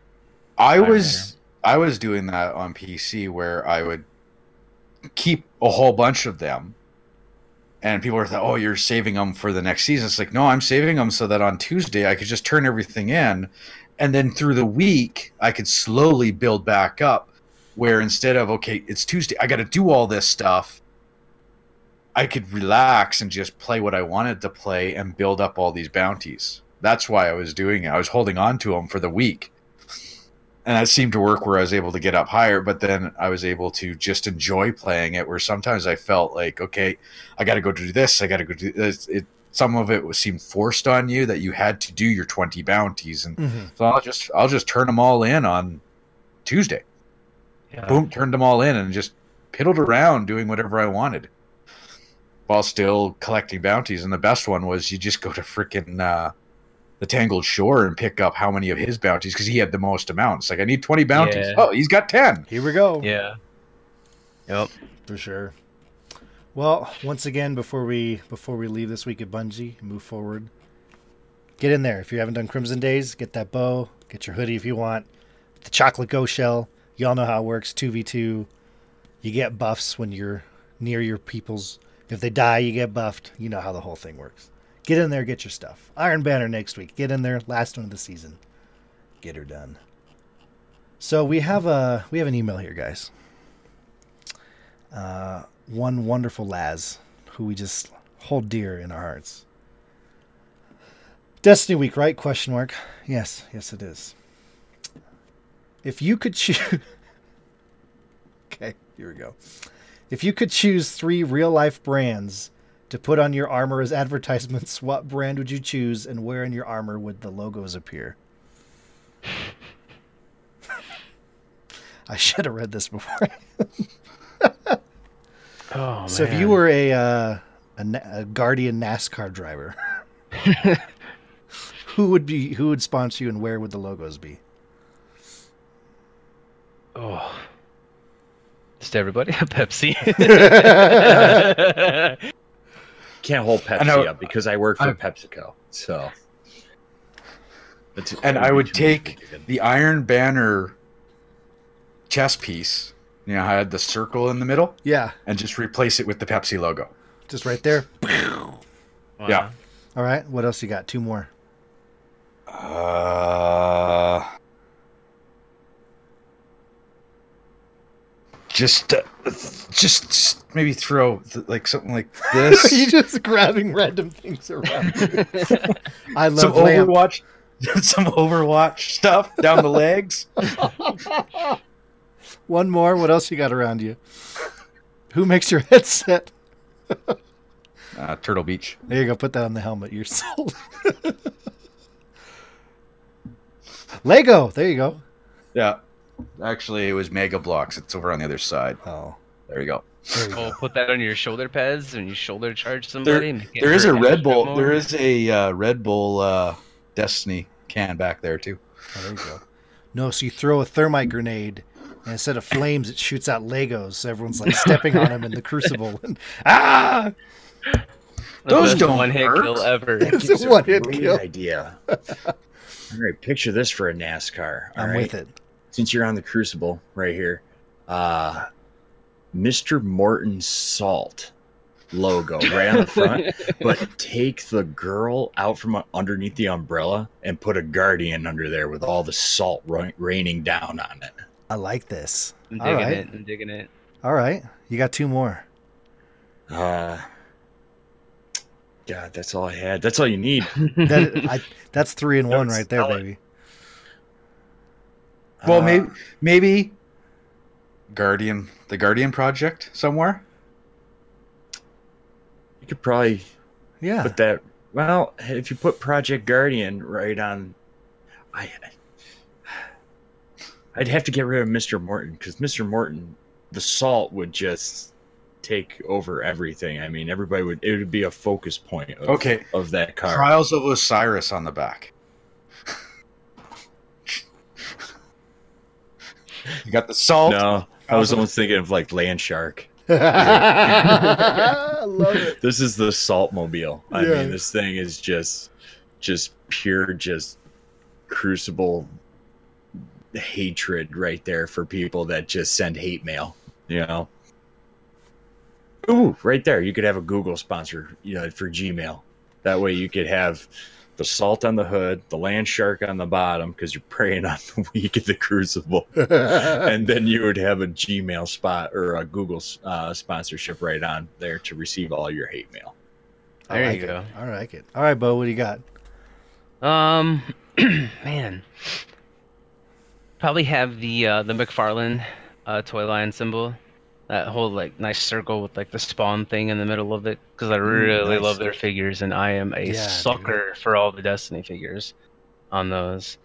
I was I was doing that on PC where I would keep a whole bunch of them. And people are thought, oh, you're saving them for the next season. It's like, no, I'm saving them so that on Tuesday I could just turn everything in. And then through the week, I could slowly build back up where instead of, okay, it's Tuesday, I got to do all this stuff, I could relax and just play what I wanted to play and build up all these bounties. That's why I was doing it. I was holding on to them for the week and that seemed to work where I was able to get up higher, but then I was able to just enjoy playing it. Where sometimes I felt like, okay, I got to go do this, I got to go do this. It some of it was seemed forced on you that you had to do your twenty bounties, and Mhm. so I'll just I'll just turn them all in on Tuesday. Yeah. Boom, turned them all in and just piddled around doing whatever I wanted, while still collecting bounties. And the best one was you just go to freaking. Uh, the Tangled Shore and pick up how many of his bounties because he had the most amounts. Like I need twenty bounties. Yeah. Oh, he's got ten. Here we go. Yeah. Yep. For sure. Well, once again, before we before we leave this week at Bungie, move forward. Get in there if you haven't done Crimson Days. Get that bow. Get your hoodie if you want. The chocolate go shell. Y'all know how it works. Two v two. You get buffs when you're near your peoples. If they die, you get buffed. You know how the whole thing works. Get in there. Get your stuff. Iron Banner next week. Get in there. Last one of the season. Get her done. So we have a we have an email here, guys uh, one wonderful Laz, who we just hold dear in our hearts. Destiny Week, right? Question mark. Yes, yes, it is. If you could choose, okay, here we go. If you could choose three real life brands to put on your armor as advertisements, what brand would you choose, and where in your armor would the logos appear? I should have read this before. Oh, So if you were a uh, a, a Guardian NASCAR driver, who would be who would sponsor you, and where would the logos be? oh, just everybody a Pepsi. Can't hold Pepsi know- up because I work for I- PepsiCo. So, That's- And I would take the Iron Banner chess piece. You know, I had the circle in the middle, Yeah, and just replace it with the Pepsi logo. just right there. Yeah. All right, what else you got? Two more. Uh, just, uh, just, just maybe throw th- like something like this. you just grabbing random things around. I love some lamp. Overwatch, some Overwatch stuff down the legs. One more. What else you got around you? Who makes your headset? Uh, Turtle Beach. There you go. Put that on the helmet. You're sold. Lego. There you go. Yeah. Actually, it was Mega Bloks. It's over on the other side. Oh, There you go. there you Oh, go. put that on your shoulder pads and you shoulder charge somebody. There, make there is a Red Bull. more. There is a uh, Red Bull uh, Destiny can back there too. Oh, there you go. No, so you throw a thermite grenade, and instead of flames, it shoots out Legos. So everyone's like stepping on them in the crucible. And, ah! Those don't one hit kill ever. It's It's a a one-hit great kill. idea. All right, picture this for a NASCAR. all I'm right? with it. Since you're on the Crucible right here, uh, Mr. Morton Salt logo right on the front, but take the girl out from underneath the umbrella and put a guardian under there with all the salt ra- raining down on it. I like this. I'm digging right. it. I'm digging it. All right, you got two more. Uh, God, that's all I had. That's all you need. That, I, that's three and one That's right there, solid. baby. Well, Uh, maybe maybe Guardian, the Guardian project somewhere. you could probably Yeah. put that. Well, if you put Project Guardian right on, I, I'd have to get rid of Mister Morton because Mister Morton, the salt would just take over everything. I mean, everybody would. It would be a focus point. Of, Okay, of that car. Trials of Osiris on the back. You got the salt. No, I was almost thinking of like Land Shark. I love it. This is the salt mobile. I Yeah. mean, this thing is just, just pure, just crucible hatred right there for people that just send hate mail. You know. Ooh, right there. You could have a Google sponsor, you know, for Gmail. That way you could have the salt on the hood, the land shark on the bottom, because you're preying on the weak of the crucible. and then you would have a Gmail spot or a Google uh, sponsorship right on there to receive all your hate mail. I There like you it. go. I like it. All right, Bo, what do you got? Um, man, probably have the uh, the McFarlane uh, toy line symbol, that whole like nice circle with like the spawn thing in the middle of it, because I really nice. love their figures, and I am a Yeah, dude. sucker for all the Destiny figures on those.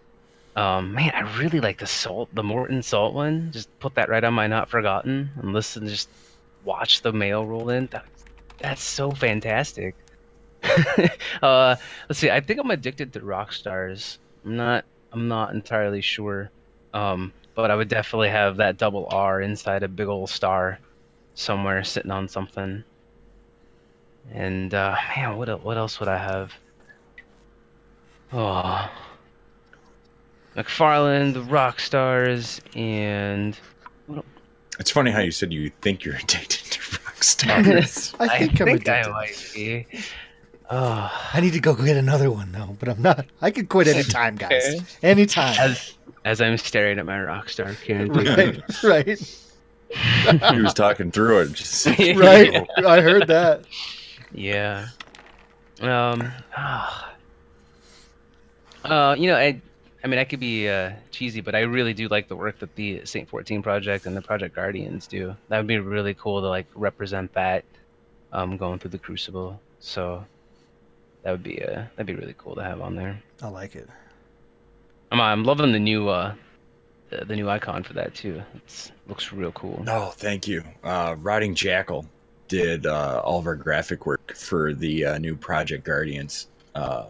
Um, man, I really like the salt, the Morton salt one. Just put that right on my not forgotten, and listen, just watch the mail roll in. That, that's so fantastic. uh, let's see. I think I'm addicted to rock stars. I'm not. I'm not entirely sure. Um, but I would definitely have that double R inside a big old star somewhere, sitting on something. And uh, man, what what else would I have? Oh, McFarlane, the rock stars, and It's funny how you said you think you're addicted to rock stars. I think, I'm I addicted. might be. Oh, I need to go get another one though, but I'm not. I could quit anytime, guys. Okay. Anytime. as as I'm staring at my rock star candy. right, right, he was talking through it. Just right. I heard that. Yeah. Um. ah. Uh, you know, I, I mean, I could be uh, cheesy, but I really do like the work that the Saint 14 Project and the Project Guardians do. That would be really cool to like represent that, um, going through the Crucible. So, that would be uh, that'd be really cool to have on there. I like it. I'm I'm loving the new uh, the, the new icon for that too. It looks real cool. No, thank you. Uh, Rotting Jackal did uh, all of our graphic work for the uh, new Project Guardians uh,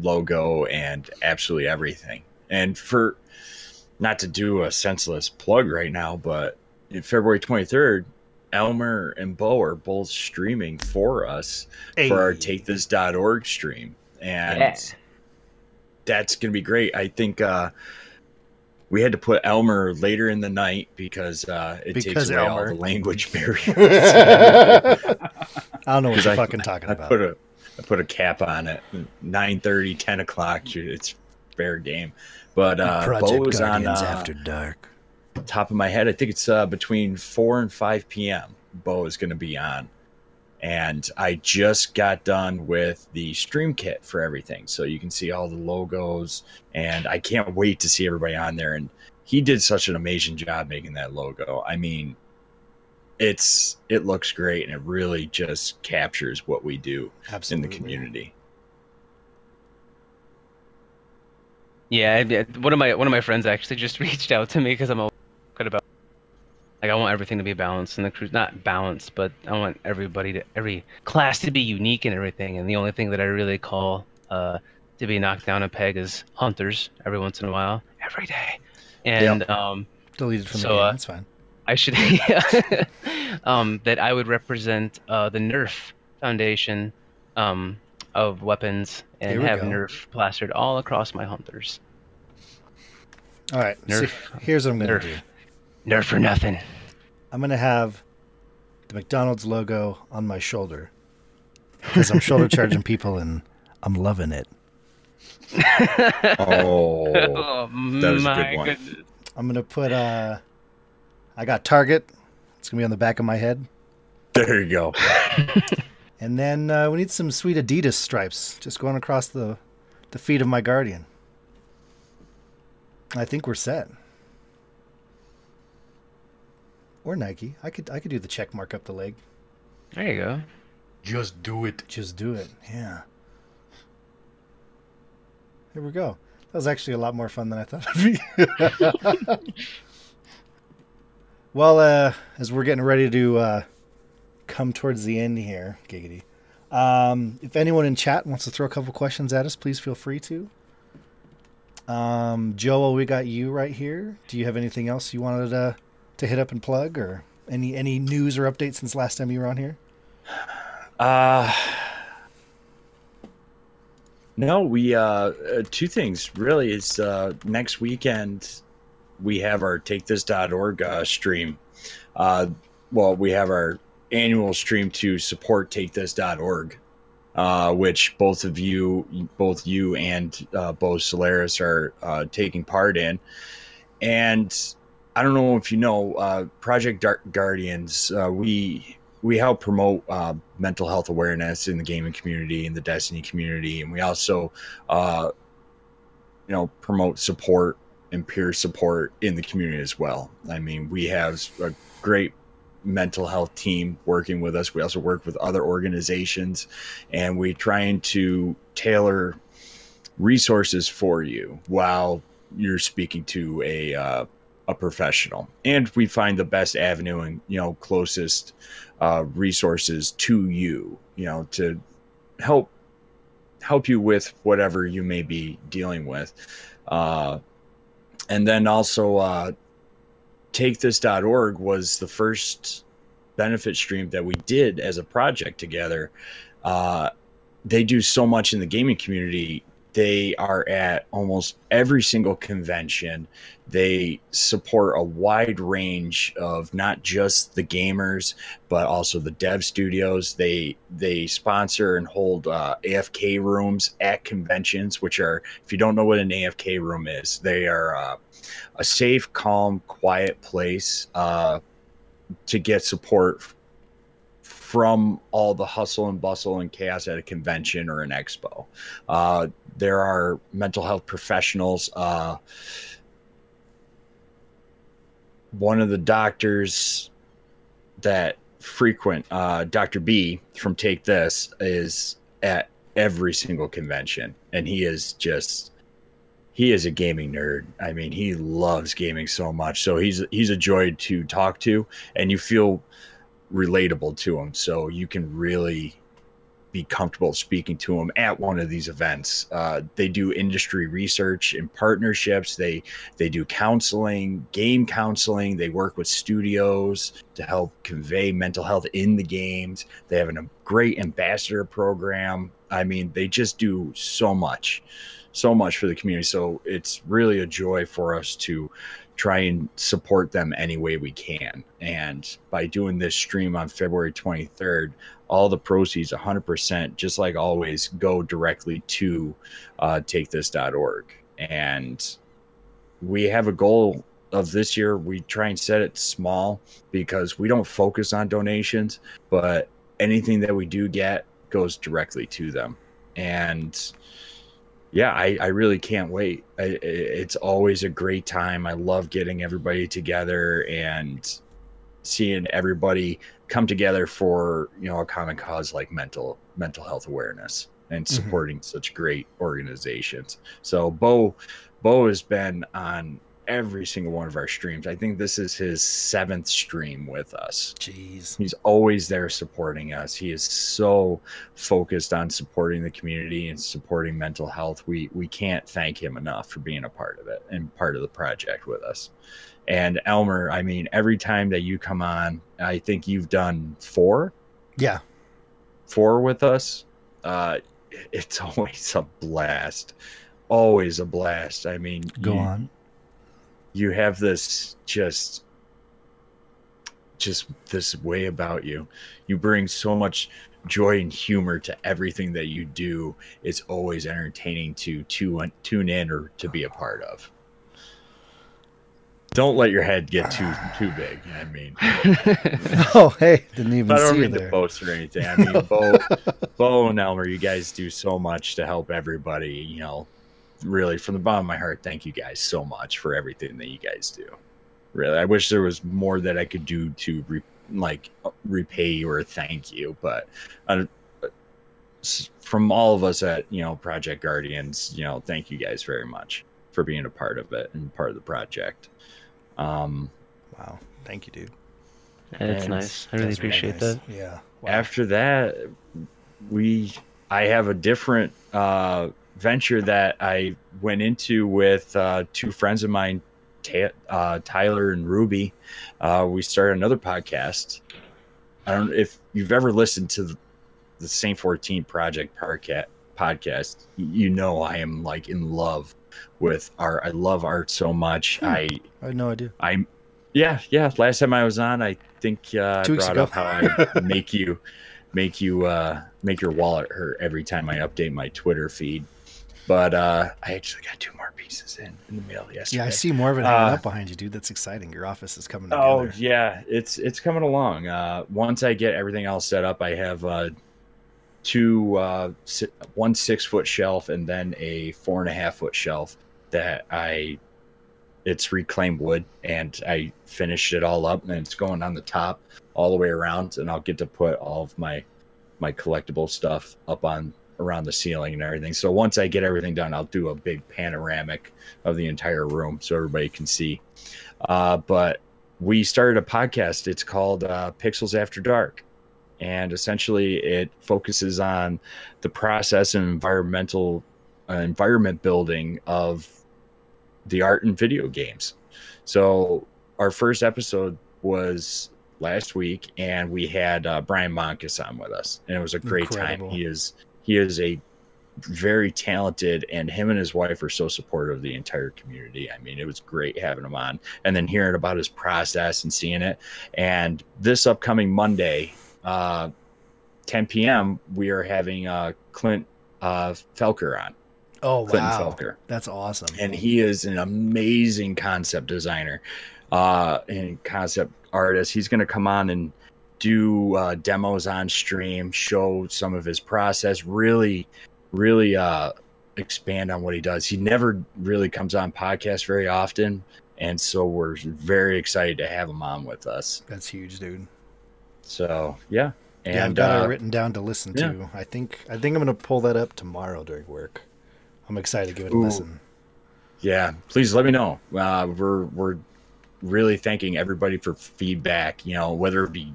logo and absolutely everything. And for not to do a senseless plug right now, but in February 23rd, Elmer and Bo are both streaming for us for our Hey. takethis.org stream. And Yeah. That's going to be great. I think uh, we had to put Elmer later in the night because uh, it Because takes away Elmer. all the language barriers. I don't know what you're I- fucking talking I about. put a I put a cap on it. 9:30, 10 o'clock. It's fair game. But uh, Bo is on uh, dark. top of my head. I think it's uh, between four and five p.m. Bo is going to be on, and I just got done with the stream kit for everything, so you can see all the logos, and I can't wait to see everybody on there. And he did such an amazing job making that logo. I mean, it's it looks great, and it really just captures what we do in the community. Yeah, I- I- one of my one of my friends actually just reached out to me because I'm all good about like I want everything to be balanced in the cruise, not balanced, but I want everybody to every class to be unique and everything. And the only thing that I really call uh, to be knocked down a peg is hunters every once in a while, every day. And um, Deleted from the So, game. uh, That's fine. I should um, that I would represent uh, the Nerf Foundation um, of weapons and we have go. Nerf plastered all across my hunters. All right. so here's what I'm gonna Nerf. do. Nerf for nothing. I'm gonna have the McDonald's logo on my shoulder because I'm shoulder charging people and I'm loving it. Oh, Oh, that was a good one. goodness. I'm gonna put uh, I got Target. It's gonna be on the back of my head, there you go. and then uh, we need some sweet Adidas stripes just going across the the feet of my guardian. I think we're set. Or Nike. I could I could do the check mark up the leg. There you go. Just do it. Just do it. Yeah. Here we go. That was actually a lot more fun than I thought it'd be. well, uh, as we're getting ready to uh, come towards the end here, Giggity, um, if anyone in chat wants to throw a couple questions at us, please feel free to. Um, Joel, we got you right here. Do you have anything else you wanted to, to hit up and plug, or any any news or updates since last time you were on here? Uh No, we uh, uh two things really is uh next weekend we have our take takethis.org uh, stream. Uh well, we have our annual stream to support take takethis.org. Uh, which both of you, both you and uh, Bo Solaris are uh, taking part in. And I don't know if you know, uh, Project Dark Guardians, uh, we we help promote uh, mental health awareness in the gaming community and the Destiny community, and we also, uh, you know, promote support and peer support in the community as well. I mean, we have a great mental health team working with us. We also work with other organizations, and we're trying to tailor resources for you while you're speaking to a uh, a professional, and we find the best avenue and you know closest uh, resources to you, you know, to help help you with whatever you may be dealing with. Uh, and then also uh, takethis.org was the first benefit stream that we did as a project together. Uh, they do so much in the gaming community they are at almost every single convention. They support a wide range of not just the gamers, but also the dev studios. They they sponsor and hold uh, AFK rooms at conventions, which are, if you don't know what an AFK room is, they are uh, a safe, calm, quiet place uh, to get support from all the hustle and bustle and chaos at a convention or an expo. Uh, there are mental health professionals. Uh, one of the doctors that frequent, uh, Dr. B from Take This, is at every single convention, and he is just he is a gaming nerd. I mean, he loves gaming so much. So he's he's a joy to talk to, and you feel relatable to him. So you can really be comfortable speaking to them at one of these events. Uh, they do industry research and partnerships. They they do counseling, game counseling. They work with studios to help convey mental health in the games. They have a great ambassador program. I mean, they just do so much, so much for the community. So it's really a joy for us to try and support them any way we can. And by doing this stream on February 23rd, all the proceeds, 100%, just like always, go directly to uh, takethis.org. And we have a goal of this year. We try and set it small because we don't focus on donations, but anything that we do get goes directly to them. And yeah, I, I really can't wait. I, it's always a great time. I love getting everybody together and seeing everybody come together for you know a common cause like mental mental health awareness and mm-hmm. supporting mm-hmm. such great organizations. So Bo Bo has been on every single one of our streams. I think this is his seventh stream with us. Jeez. He's always there supporting us. He is so focused on supporting the community and supporting mental health. We we can't thank him enough for being a part of it and part of the project with us. And Elmer, I mean, every time that you come on, I think you've done four. Yeah. Four with us. Uh it's always a blast. Always a blast. I mean, go you, on you have this just just this way about you. You bring so much joy and humor to everything that you do. It's always entertaining to to tune in or to be a part of. Don't let your head get too too big. I mean, oh hey, didn't even. I don't mean to boast or anything. I mean, Bo, Bo and Elmer, you guys do so much to help everybody. You know, really from the bottom of my heart thank you guys so much for everything that you guys do really i wish there was more that i could do to re- like repay you or thank you but uh, from all of us at you know project guardians you know thank you guys very much for being a part of it and part of the project um wow thank you dude that's nice i really appreciate nice. that yeah wow. after that we i have a different uh venture that I went into with uh, two friends of mine, uh, Tyler and Ruby. Uh, we started another podcast. I don't know if you've ever listened to the, the Saint 14 Project podcast podcast, you know I am like in love with art. I love art so much. Hmm. I I had no idea. I'm yeah, yeah. Last time I was on, I think uh, I Two weeks brought ago. up how I make you make you uh, make your wallet hurt every time I update my Twitter feed. But uh, I actually got two more pieces in in the mail yesterday. Yeah, I see more of it hanging Uh, up behind you, dude. That's exciting. Your office is coming together. Oh yeah, it's it's coming along. Uh, once I get everything else set up, I have uh, two uh, one six foot shelf and then a four and a half foot shelf that I it's reclaimed wood and I finished it all up and it's going on the top all the way around and I'll get to put all of my my collectible stuff up on around the ceiling and everything. So once I get everything done, I'll do a big panoramic of the entire room so everybody can see. Uh, but we started a podcast. It's called uh, Pixels After Dark. And essentially, it focuses on the process and environmental uh, environment building of the art and video games. So, our first episode was last week, and we had uh, Brian Monkus on with us, and it was a great Incredible. time. He is he is a very talented and him and his wife are so supportive of the entire community i mean it was great having him on and then hearing about his process and seeing it and this upcoming monday uh 10 p.m we are having uh clint uh felker on. Oh clinton wow, felker. That's awesome. and he is an amazing concept designer uh and concept artist. He's going to come on and do uh, demos on stream show some of his process really really uh expand on what he does. He never really comes on podcasts very often and so we're very excited to have him on with us. That's huge, dude. So yeah and yeah, I've got uh, it written down to listen yeah. to. I think I think I'm gonna pull that up tomorrow during work. I'm excited to give it a Ooh. listen. yeah please let me know uh, we're we're really thanking everybody for feedback you know whether it be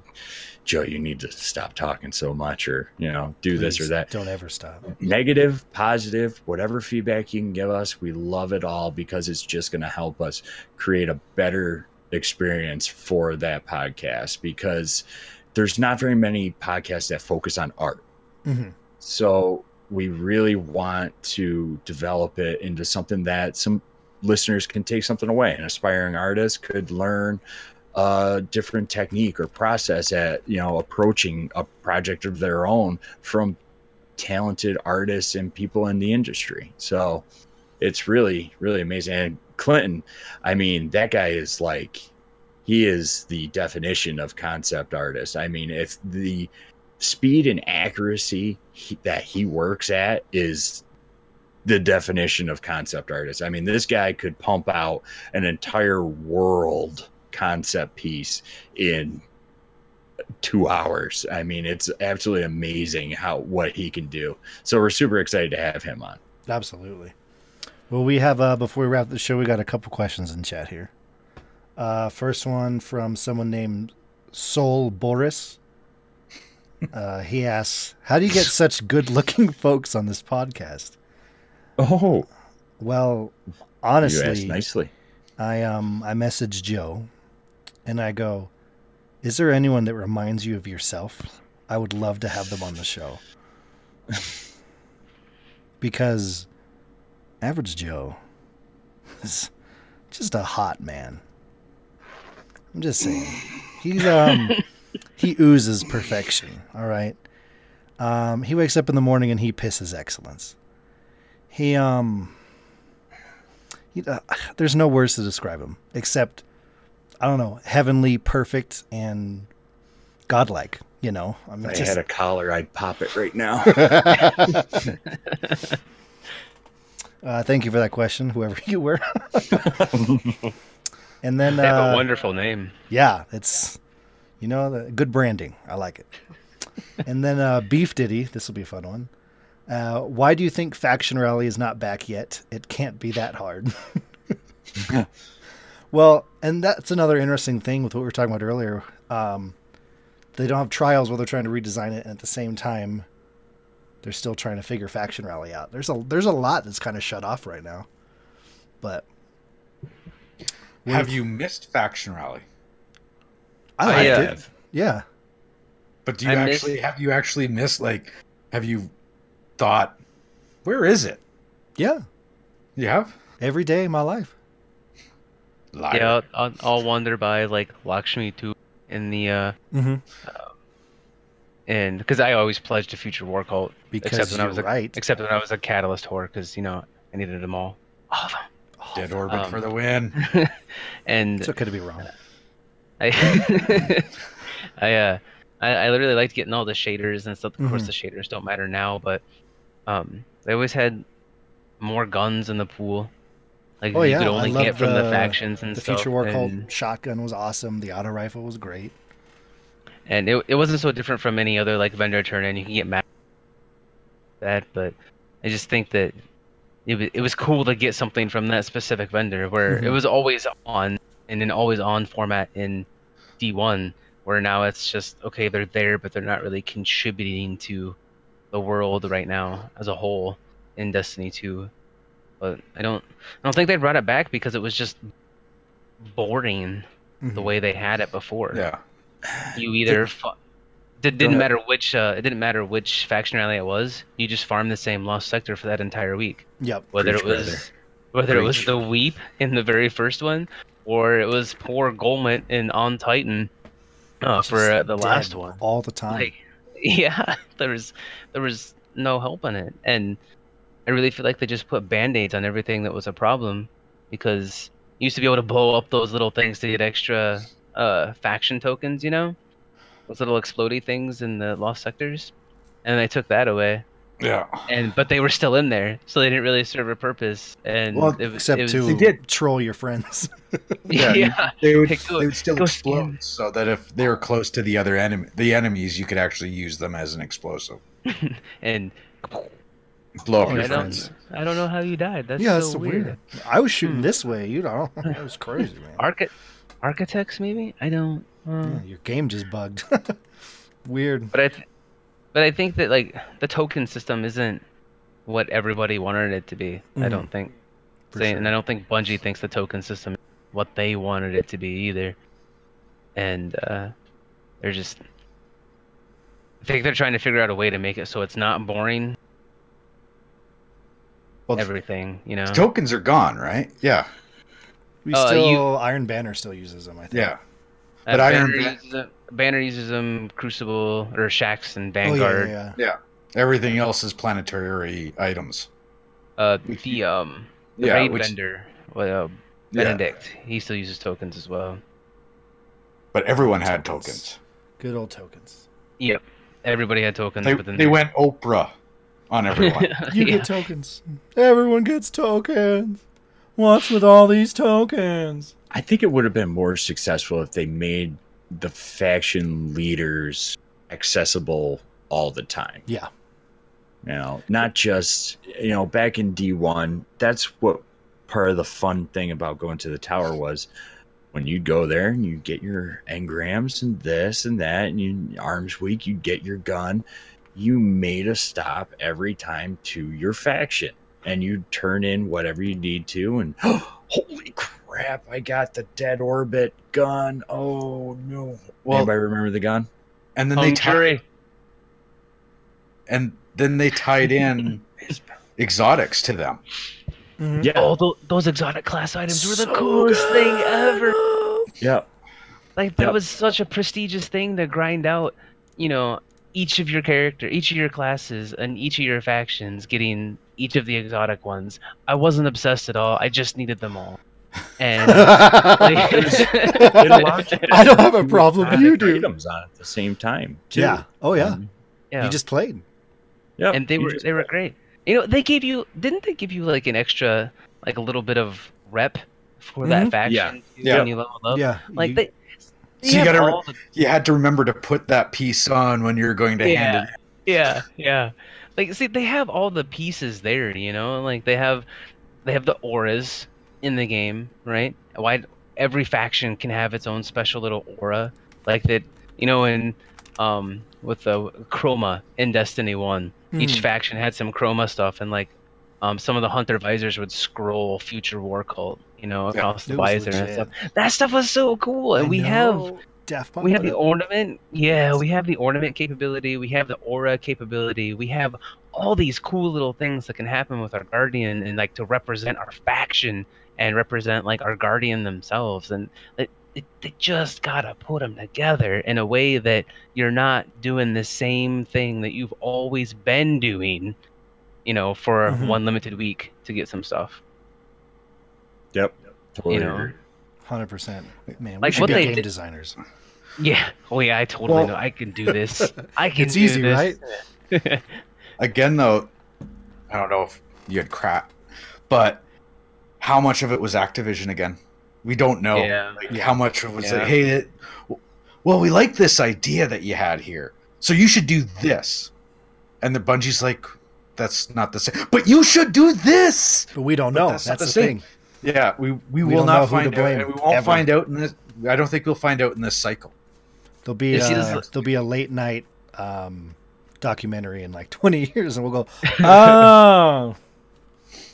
joe you need to stop talking so much or you know do this or that Don't ever stop. negative positive whatever feedback you can give us we love it all because it's just going to help us create a better experience for that podcast because there's not very many podcasts that focus on art Mhm. so we really want to develop it into something that some listeners can take something away. An aspiring artist could learn a different technique or process at, you know, approaching a project of their own from talented artists and people in the industry. So it's really, really amazing. And Clinton, I mean, that guy is like, he is the definition of concept artist. I mean, if the speed and accuracy he, that he works at is the definition of concept artist. I mean, this guy could pump out an entire world concept piece in two hours. I mean, it's absolutely amazing how what he can do. So we're super excited to have him on. Absolutely. Well, we have uh before we wrap the show, we got a couple questions in chat here. Uh, first one from someone named Sol Boris. Uh, he asks, "How do you get such good-looking folks on this podcast?" Oh, Well, honestly, nicely. I um I messaged Joe, and I go, "Is there anyone that reminds you of yourself? I would love to have them on the show." because average Joe is just a hot man. I'm just saying. He's um he oozes perfection, all right? Um he wakes up in the morning and he pisses excellence. He um he, uh, there's no words to describe him except I don't know, heavenly, perfect and godlike, you know. I mean If I just- had a collar, I'd pop it right now. Uh, thank you for that question, whoever you were. and then, They have uh, a wonderful name. yeah, it's you know the good branding. I like it. and then uh, Beef Diddy, this will be a fun one. Uh, why do you think Faction Rally is not back yet? It can't be that hard. well, and that's another interesting thing with what we were talking about earlier. Um, they don't have trials where they're trying to redesign it, and at the same time, they're still trying to figure Faction Rally out. There's a there's a lot that's kind of shut off right now, but Have you missed Faction Rally? I I, liked uh, it. Yeah, But do you I miss- actually have you actually missed like have you thought Where is it? Yeah, You have? every day of my life. Liar. Yeah, I'll, I'll, I'll wander by like Lakshmi-2 in the uh Mm-hmm. and because I always pledged to future war cult Because except when I was a, right. except when I was a catalyst whore because you know I needed them all, all of them. Dead orbit Um, for the win. and It's okay to be wrong. I, I, uh, I, I literally liked getting all the shaders and stuff. Of course, Mhm. the shaders don't matter now, but um, they always had more guns in the pool. Like Oh, you yeah, could only get from the the- factions and The stuff. Future War and, shotgun was awesome. The auto rifle was great. and it, it wasn't so different from any other like vendor turn in. You can get mad at that, but I just think that it was, it was cool to get something from that specific vendor where it Mhm. was always on and an always on format in D1 where now it's just okay they're there but they're not really contributing to the world right now as a whole in Destiny 2 but I don't I don't think they brought it back because it was just boring the Mhm. way they had it before Yeah. you either fu- it didn't matter which uh, it didn't matter which faction rally it was. You just farmed the same lost sector for that entire week. Yep. whether Preach, it was brother. whether it was the weep in the very first one or it was poor Golmet in on Titan uh, for uh, the last one. all the time. like yeah there was there was no help in it. And I really feel like they just put band-aids on everything that was a problem because you used to be able to blow up those little things to get extra uh faction tokens you know those little explodey things in the lost sectors and they took that away Yeah. and but they were still in there so they didn't really serve a purpose and Well, it was, Except it was, to They did. troll your friends. Yeah, yeah, They would, Hey, go- they would still explode scan. so that if they were close to the other enemy, the enemies, you could actually use them as an explosive. and Blow up your I yeah, don't, friends. I don't know how you died. That's yeah, so that's so weird. weird. I was shooting Hmm. this way. You know, that was crazy, man. Archi- architects, maybe I don't. Uh, Yeah, your game just bugged. weird. But I, th- but I think that like the token system isn't what everybody wanted it to be. I Mhm. don't think, For Say- sure. and I don't think Bungie thinks the token system is what they wanted it to be either. And uh, they're just, I think they're trying to figure out a way to make it so it's not boring. Well, Everything, you know. tokens are gone, right? Yeah. We Uh, still you- Iron Banner still uses them. I think. Yeah. Uh, but Iron Banner, uses them, Banner uses them, Crucible or Shaxx and Oh yeah, Vanguard. yeah, yeah. Everything else is planetary items. Uh, the um, the Yeah. raid which- vendor, well, uh, yeah. Benedict, he still uses tokens as well. But everyone had tokens. Good old tokens. Yep, everybody had tokens, They, but then they went Oprah on everyone. You yeah. get tokens. Everyone gets tokens. What's with all these tokens? I think it would have been more successful if they made the faction leaders accessible all the time. Yeah. You know, not just, you know, back in D1, that's what part of the fun thing about going to the tower was when you'd go there and you get your engrams and this and that, and you arms week, you'd get your gun. You made a stop every time to your faction and you'd turn in whatever you need to. And holy crap, I got the dead orbit gun. Oh no. Well, Anybody remember the gun? and then they Hung tied, and then they tied in exotics to them. Mhm. Yeah. Oh, tho- those exotic class items were the So coolest thing ever. Yeah. Like that Yep. was such a prestigious thing to grind out. You know, each of your character, each of your classes, and each of your factions getting each of the exotic ones. I wasn't obsessed at all. I just needed them all. And like, It allowed you to I don't have a problem, exotic you do. Items on at the same time. Too. Yeah. Oh yeah. Um, yeah. You just played. Yeah. and they were just- they were great. You know, they gave you didn't they give you like an extra like a little bit of rep for Mhm. that faction Yeah. too, Yeah. when you leveled up? Yeah. Like you- they, they So you gotta the- You had to remember to put that piece on when you're going to hand it. yeah, yeah. Like see, they have all the pieces there. You know, like they have they have the auras in the game, right? Why every faction can have its own special little aura, like that. You know, in um with the chroma in Destiny One, each Mhm. faction had some chroma stuff, and like um some of the hunter visors would scroll future war cult, you know, Yeah, across the it was visor and stuff. That stuff was so cool, and I we have know. Daft Punk. we have the it- ornament yeah we have the ornament capability we have the aura capability we have all these cool little things that can happen with our guardian and like to represent our faction and represent like our guardian themselves and it, it, they just gotta put them together in a way that you're not doing the same thing that you've always been doing you know for Mhm. one limited week to get some stuff Yep. Totally You know. Hundred percent, man. We should what be they game did- designers. yeah oh yeah i totally Well- know i can do this i can do this. It's do easy, this. right? Again, though, I don't know if you had crap, but how much of it was Activision again? We don't know. Yeah. Like, Yeah. How much of it was Yeah. it? Hey, it, well, we like this idea that you had here, so you should do this. And the Bungie's like, that's not the same. But you should do this. But we don't But know. that's That's, not the the same. thing. Yeah, we we, We will don't know not who to find out, and we won't ever. find out in this. I don't think we'll find out in this cycle. There'll be It uh, seems- there'll be a late night um, documentary in like 20 years, and we'll go, oh,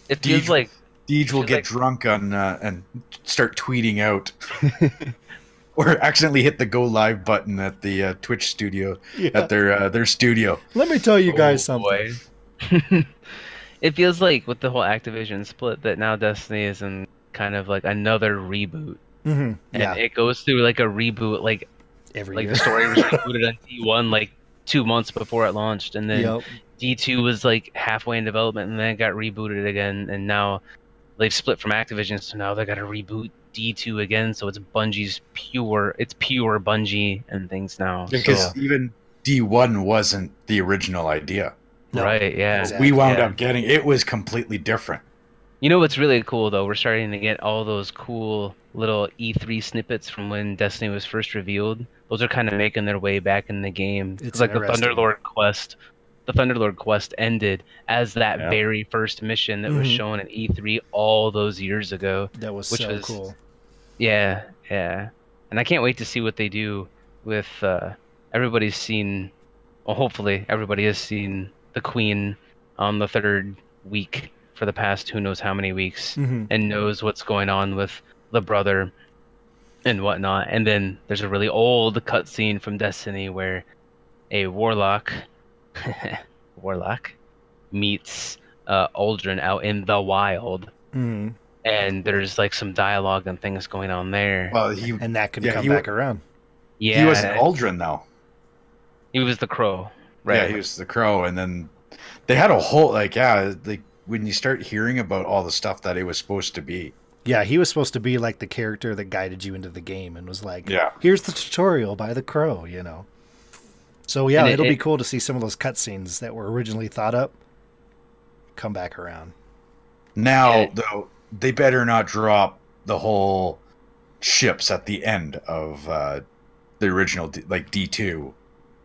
It Do you- feels like Deej will get like- drunk on uh, and start tweeting out, or accidentally hit the go live button at the uh, Twitch studio yeah. at their uh, their studio. Let me tell you guys Oh, something. it feels like with the whole Activision split that now Destiny is in kind of like another reboot, Mhm. and it goes through like a reboot, like every like year. the story was rebooted on D1 like two months before it launched, and then Yep. D2 was like halfway in development, and then it got rebooted again, and now they've split from Activision, so now they got to reboot D2 again, so it's Bungie's pure, it's pure Bungie and things now. Because So, even D one wasn't the original idea. No, right, yeah. exactly. We wound Yeah. up getting it was completely different. You know what's really cool though? We're starting to get all those cool little E3 snippets from when Destiny was first revealed. Those are kind of making their way back in the game. It's It's like the. Thunderlord quest. The Thunderlord quest ended as that Yeah. very first mission that was Mhm. shown at E3 all those years ago. That was which so was- cool. Yeah, yeah. And I can't wait to see what they do with uh, everybody's seen well hopefully everybody has seen the Queen on the third week for the past who knows how many weeks Mhm. and knows what's going on with the brother and whatnot. And then there's a really old cutscene from Destiny where a warlock, warlock, meets uh, Uldren out in the wild, Mhm. and there's like some dialogue and things going on there. Well, he And that could Yeah, come back wa- around. yeah, he wasn't Uldren though. He was the crow, right? Yeah, he was the crow, and then they had a whole like yeah, like when you start hearing about all the stuff that it was supposed to be. Yeah, he was supposed to be like the character that guided you into the game and was like, Yeah. here's the tutorial by the crow, you know. So yeah, And it- it, will be cool to see some of those cutscenes that were originally thought up come back around. Now Yeah. though, they better not drop the whole ships at the end of uh, the original like D two,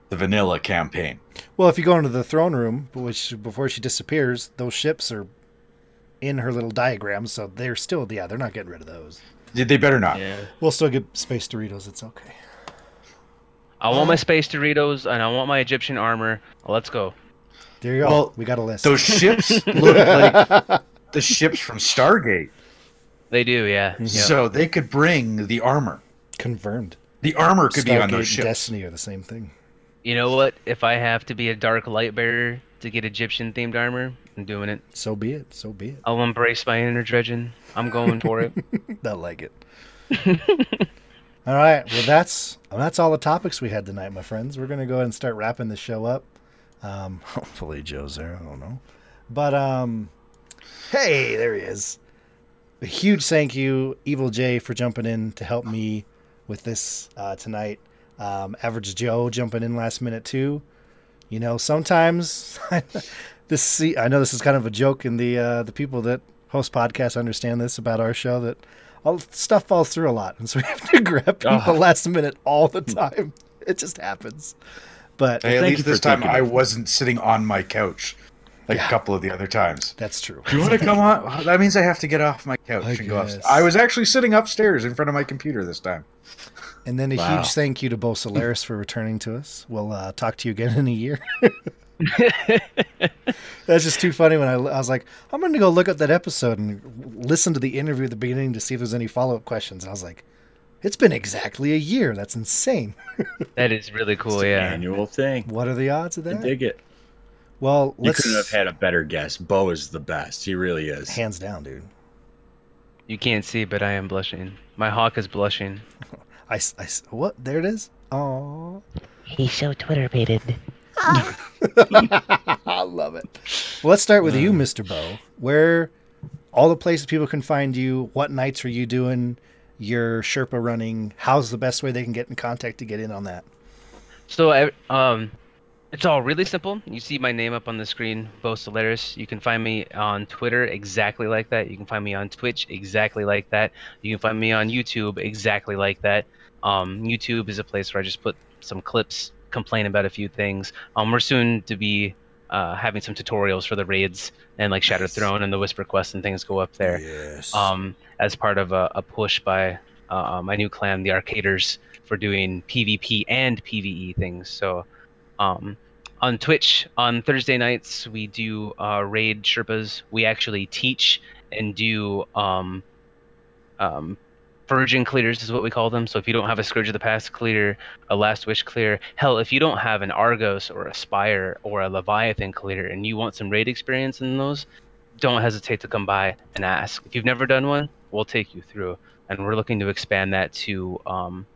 the vanilla campaign. Well, if you go into the throne room, which before she disappears, those ships are in her little diagrams, so they're still yeah, they're not getting rid of those. They they better not. Yeah. We'll still get space Doritos. It's okay. I want my space Doritos and I want my Egyptian armor. Let's go. There you go. Well, we got a list. Those ships look like the ships from Stargate, They do, yeah. Mm-hmm. so they could bring the armor. Confirmed. The armor could be on Stargate those and ships. Destiny are the same thing. You know what? If I have to be a dark light bearer to get Egyptian themed armor, I'm doing it. So be it. So be it. I'll embrace my inner dredgen. I'm going for it. I like it. all right. Well, that's that's all the topics we had tonight, my friends. We're gonna go ahead and start wrapping the show up. Um, hopefully Joe's there. I don't know, but um, hey, there he is. A huge thank you, Evil J, for jumping in to help me with this uh, tonight. Um, Average Joe jumping in last minute too. You know, sometimes this. See, I know this is kind of a joke, and the uh, the people that host podcasts understand this about our show that all stuff falls through a lot, and so we have to grab people Oh. last minute all the time. It just happens. But Hey, at least this time I of- wasn't sitting on my couch like Yeah. a couple of the other times. that's true. Do you want to come on? That means I have to get off my couch I and go guess. upstairs. I was actually sitting upstairs in front of my computer this time. And then a Wow. huge thank you to Bo Solaris for returning to us. We'll uh, talk to you again in a year. That's just too funny when I, I was like, I'm going to go look up that episode and listen to the interview at the beginning to see if there's any follow up questions. And I was like, It's been exactly a year. That's insane. That is really It's cool. an Yeah. annual thing. What are the odds of I that? dig it. Well, You let's couldn't have had a better guess. Bo is the best. He really is. hands down, dude. You can't see, but I am blushing. My hawk is blushing. I, s- I s- what? There it is. Oh, He's so Twitter baited. I love it. Well, let's start with Uh. you, Mr. Bo. Where all the places people can find you. What nights are you doing your Sherpa running? How's the best way they can get in contact to get in on that? So, um, it's all really simple. You see my name up on the screen, Bo Solaris. You can find me on Twitter exactly like that. You can find me on Twitch exactly like that. You can find me on YouTube exactly like that. Um, YouTube is a place where I just put some clips, complain about a few things. Um, we're soon to be uh, having some tutorials for the raids and like Shattered Throne and the Whisper Quest and things go up there Yes. um, as part of a, a push by uh, my new clan, the Arcaders, for doing PvP and PvE things. So, um, on Twitch on Thursday nights we do uh, raid Sherpas. We actually teach and do um, um, Virgin clears is what we call them. So if you don't have a Scourge of the Past clear, a Last Wish clear, hell, if you don't have an Argos or a Spire or a Leviathan clear, and you want some raid experience in those, don't hesitate to come by and ask. If you've never done one, we'll take you through. And we're looking to expand that to um,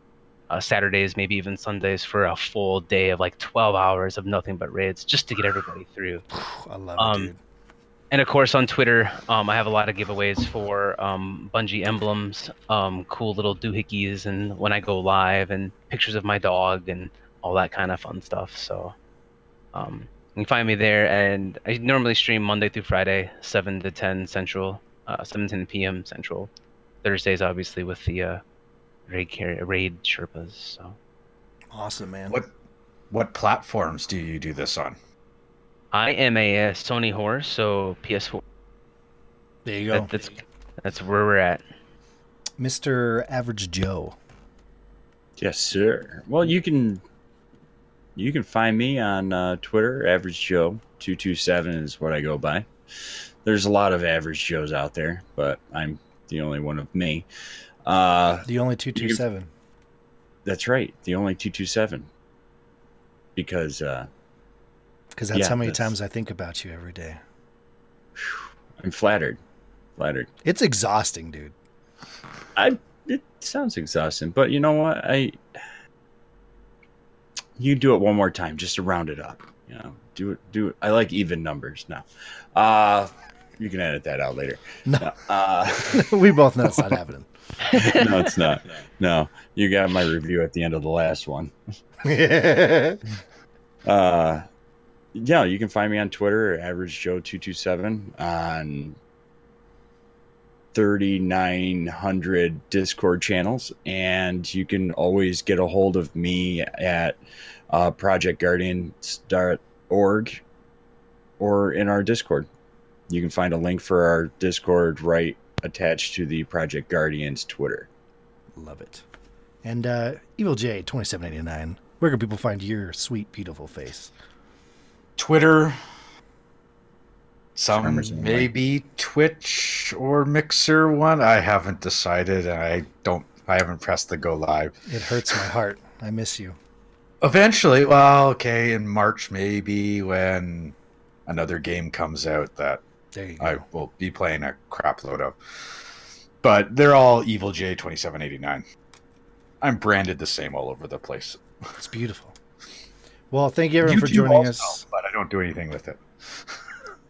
uh, Saturdays, maybe even Sundays, for a full day of like 12 hours of nothing but raids, just to get everybody through. I love um, it, dude. And of course, on Twitter, um, I have a lot of giveaways for um, Bungie emblems, um, cool little doohickeys, and when I go live, and pictures of my dog, and all that kind of fun stuff. So, um, you can find me there, and I normally stream Monday through Friday, seven to ten Central, uh, seven to 10 p.m. Central. Thursdays, obviously, with the uh, raid car- raid Sherpas. So Awesome, man. What what platforms do you do this on? I am a, uh Sony horse, so PS4. There you go, That, that's that's where we're at. Mr. Average Joe. Yes, sir. Well, you can you can find me on uh, Twitter. Average Joe two two seven is what I go by. There's a lot of average Joes out there, but I'm the only one of me. Uh, The only two two seven. that's right, the only two two seven. Because uh, Because that's yeah, how many that's- times I think about you every day. I'm flattered, flattered. It's exhausting, dude. I it sounds exhausting, but you know what? I you do it one more time just to round it up. You know, do it. Do it. I like even numbers now. Uh you can edit that out later. No, Uh, we both know it's not happening. no, it's not. No, you got my review at the end of the last one. Uh, yeah, you can find me on Twitter, average Joe two two seven on thirty nine hundred Discord channels, and you can always get a hold of me at uh, projectguardians.org or in our Discord. You can find a link for our Discord right attached to the Project Guardians Twitter. Love it. And uh, Evil J twenty seven eighty nine. Where can people find your sweet, beautiful face? Twitter, some Farmers Only. maybe Twitch or Mixer one. I haven't decided, and I don't. I haven't pressed the go live. It hurts my heart. I miss you. Eventually, well, okay, in March maybe when another game comes out that There go. I will be playing a crap load of. But they're all Evil J twenty seven eighty nine. I'm branded the same all over the place. It's beautiful. Well, thank you everyone for joining also, us. but I don't do anything with it.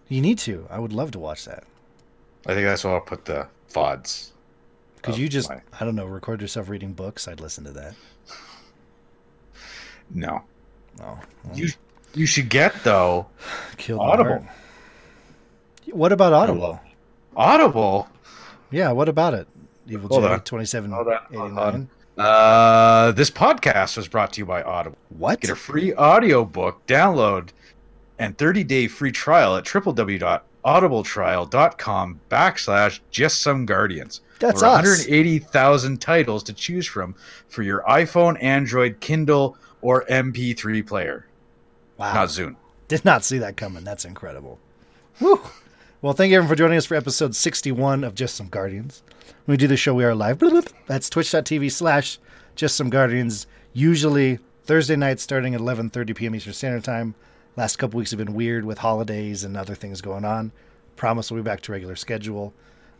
You need to. I would love to watch that. I think that's why I'll put the VODs. Could you just, my- I don't know, record yourself reading books? I'd listen to that. No. Oh, well, You you should get though killed Audible. What about Audible? Audible. Yeah, what about it? Evil Hold J twenty seven eighty nine. Uh, this podcast was brought to you by Audible. What? Get a free audiobook download and 30 day free trial at www.audibletrial.com backslash just some guardians. That's Over us. 180,000 titles to choose from for your iPhone, Android, Kindle, or MP3 player. Wow. Not Zune. Did not see that coming. That's incredible. Woo. Well, thank you everyone for joining us for episode 61 of Just Some Guardians. When we do the show, we are live. That's twitch.tv slash Just Some Guardians. Usually Thursday nights starting at 11.30 p.m. Eastern Standard Time. Last couple weeks have been weird with holidays and other things going on. Promise we'll be back to regular schedule.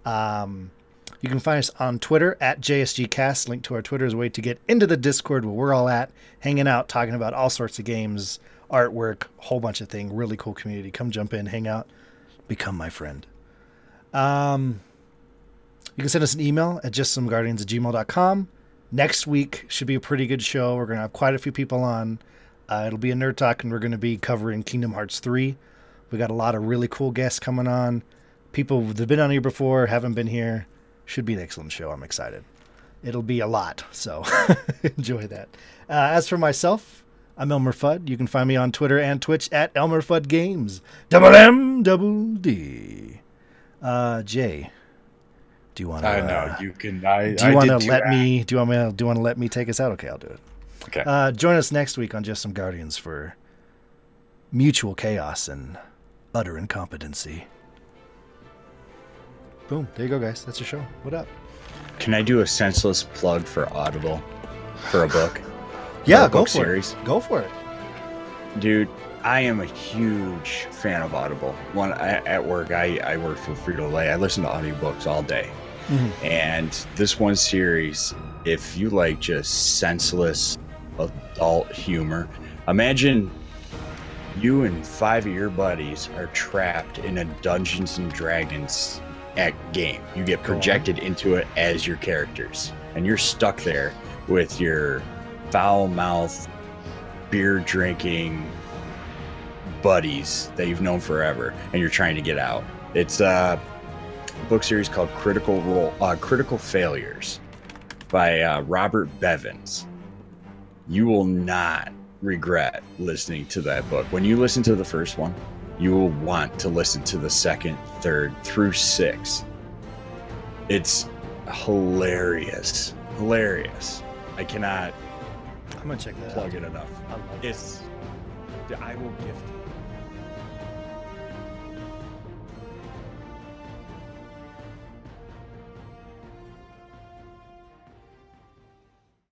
Um, you can find us on Twitter at JSGCast. Link to our Twitter is a way to get into the Discord where we're all at, hanging out, talking about all sorts of games, artwork, whole bunch of things. Really cool community. Come jump in, hang out, become my friend. Um, you can send us an email at justsomeguardians at gmail.com. Next week should be a pretty good show. We're going to have quite a few people on. Uh, it'll be a nerd talk, and we're going to be covering Kingdom Hearts 3. We got a lot of really cool guests coming on. People that have been on here before, haven't been here. Should be an excellent show. I'm excited. It'll be a lot, so enjoy that. Uh, as for myself, I'm Elmer Fudd. You can find me on Twitter and Twitch at Elmer Fudd Games. Double M, double D. Uh, Jay, do you want to? I know you can. I Do you want to let act- me? Do you want me? Do you want to let me take us out? Okay, I'll do it. Okay. Uh, join us next week on Just Some Guardians for mutual chaos and utter incompetency. Boom! There you go, guys. That's your show. What up? Can I do a senseless plug for Audible for a book? Yeah, go for series? it. Go for it. Dude, I am a huge fan of Audible. One I, at work, I, I work for Frito Lay. I listen to audiobooks all day. Mhm. And this one series, if you like just senseless adult humor, imagine you and five of your buddies are trapped in a Dungeons and Dragons at game. You get projected into it as your characters, and you're stuck there with your foul mouth, beer drinking buddies that you've known forever, and you're trying to get out. It's a book series called Critical Role, uh, Critical Failures, by uh, Robert Bevins. You will not regret listening to that book. When you listen to the first one, you will want to listen to the second, third, through six. It's hilarious, hilarious. I cannot I'm gonna check that plug out. it enough. I love it. It's I will gift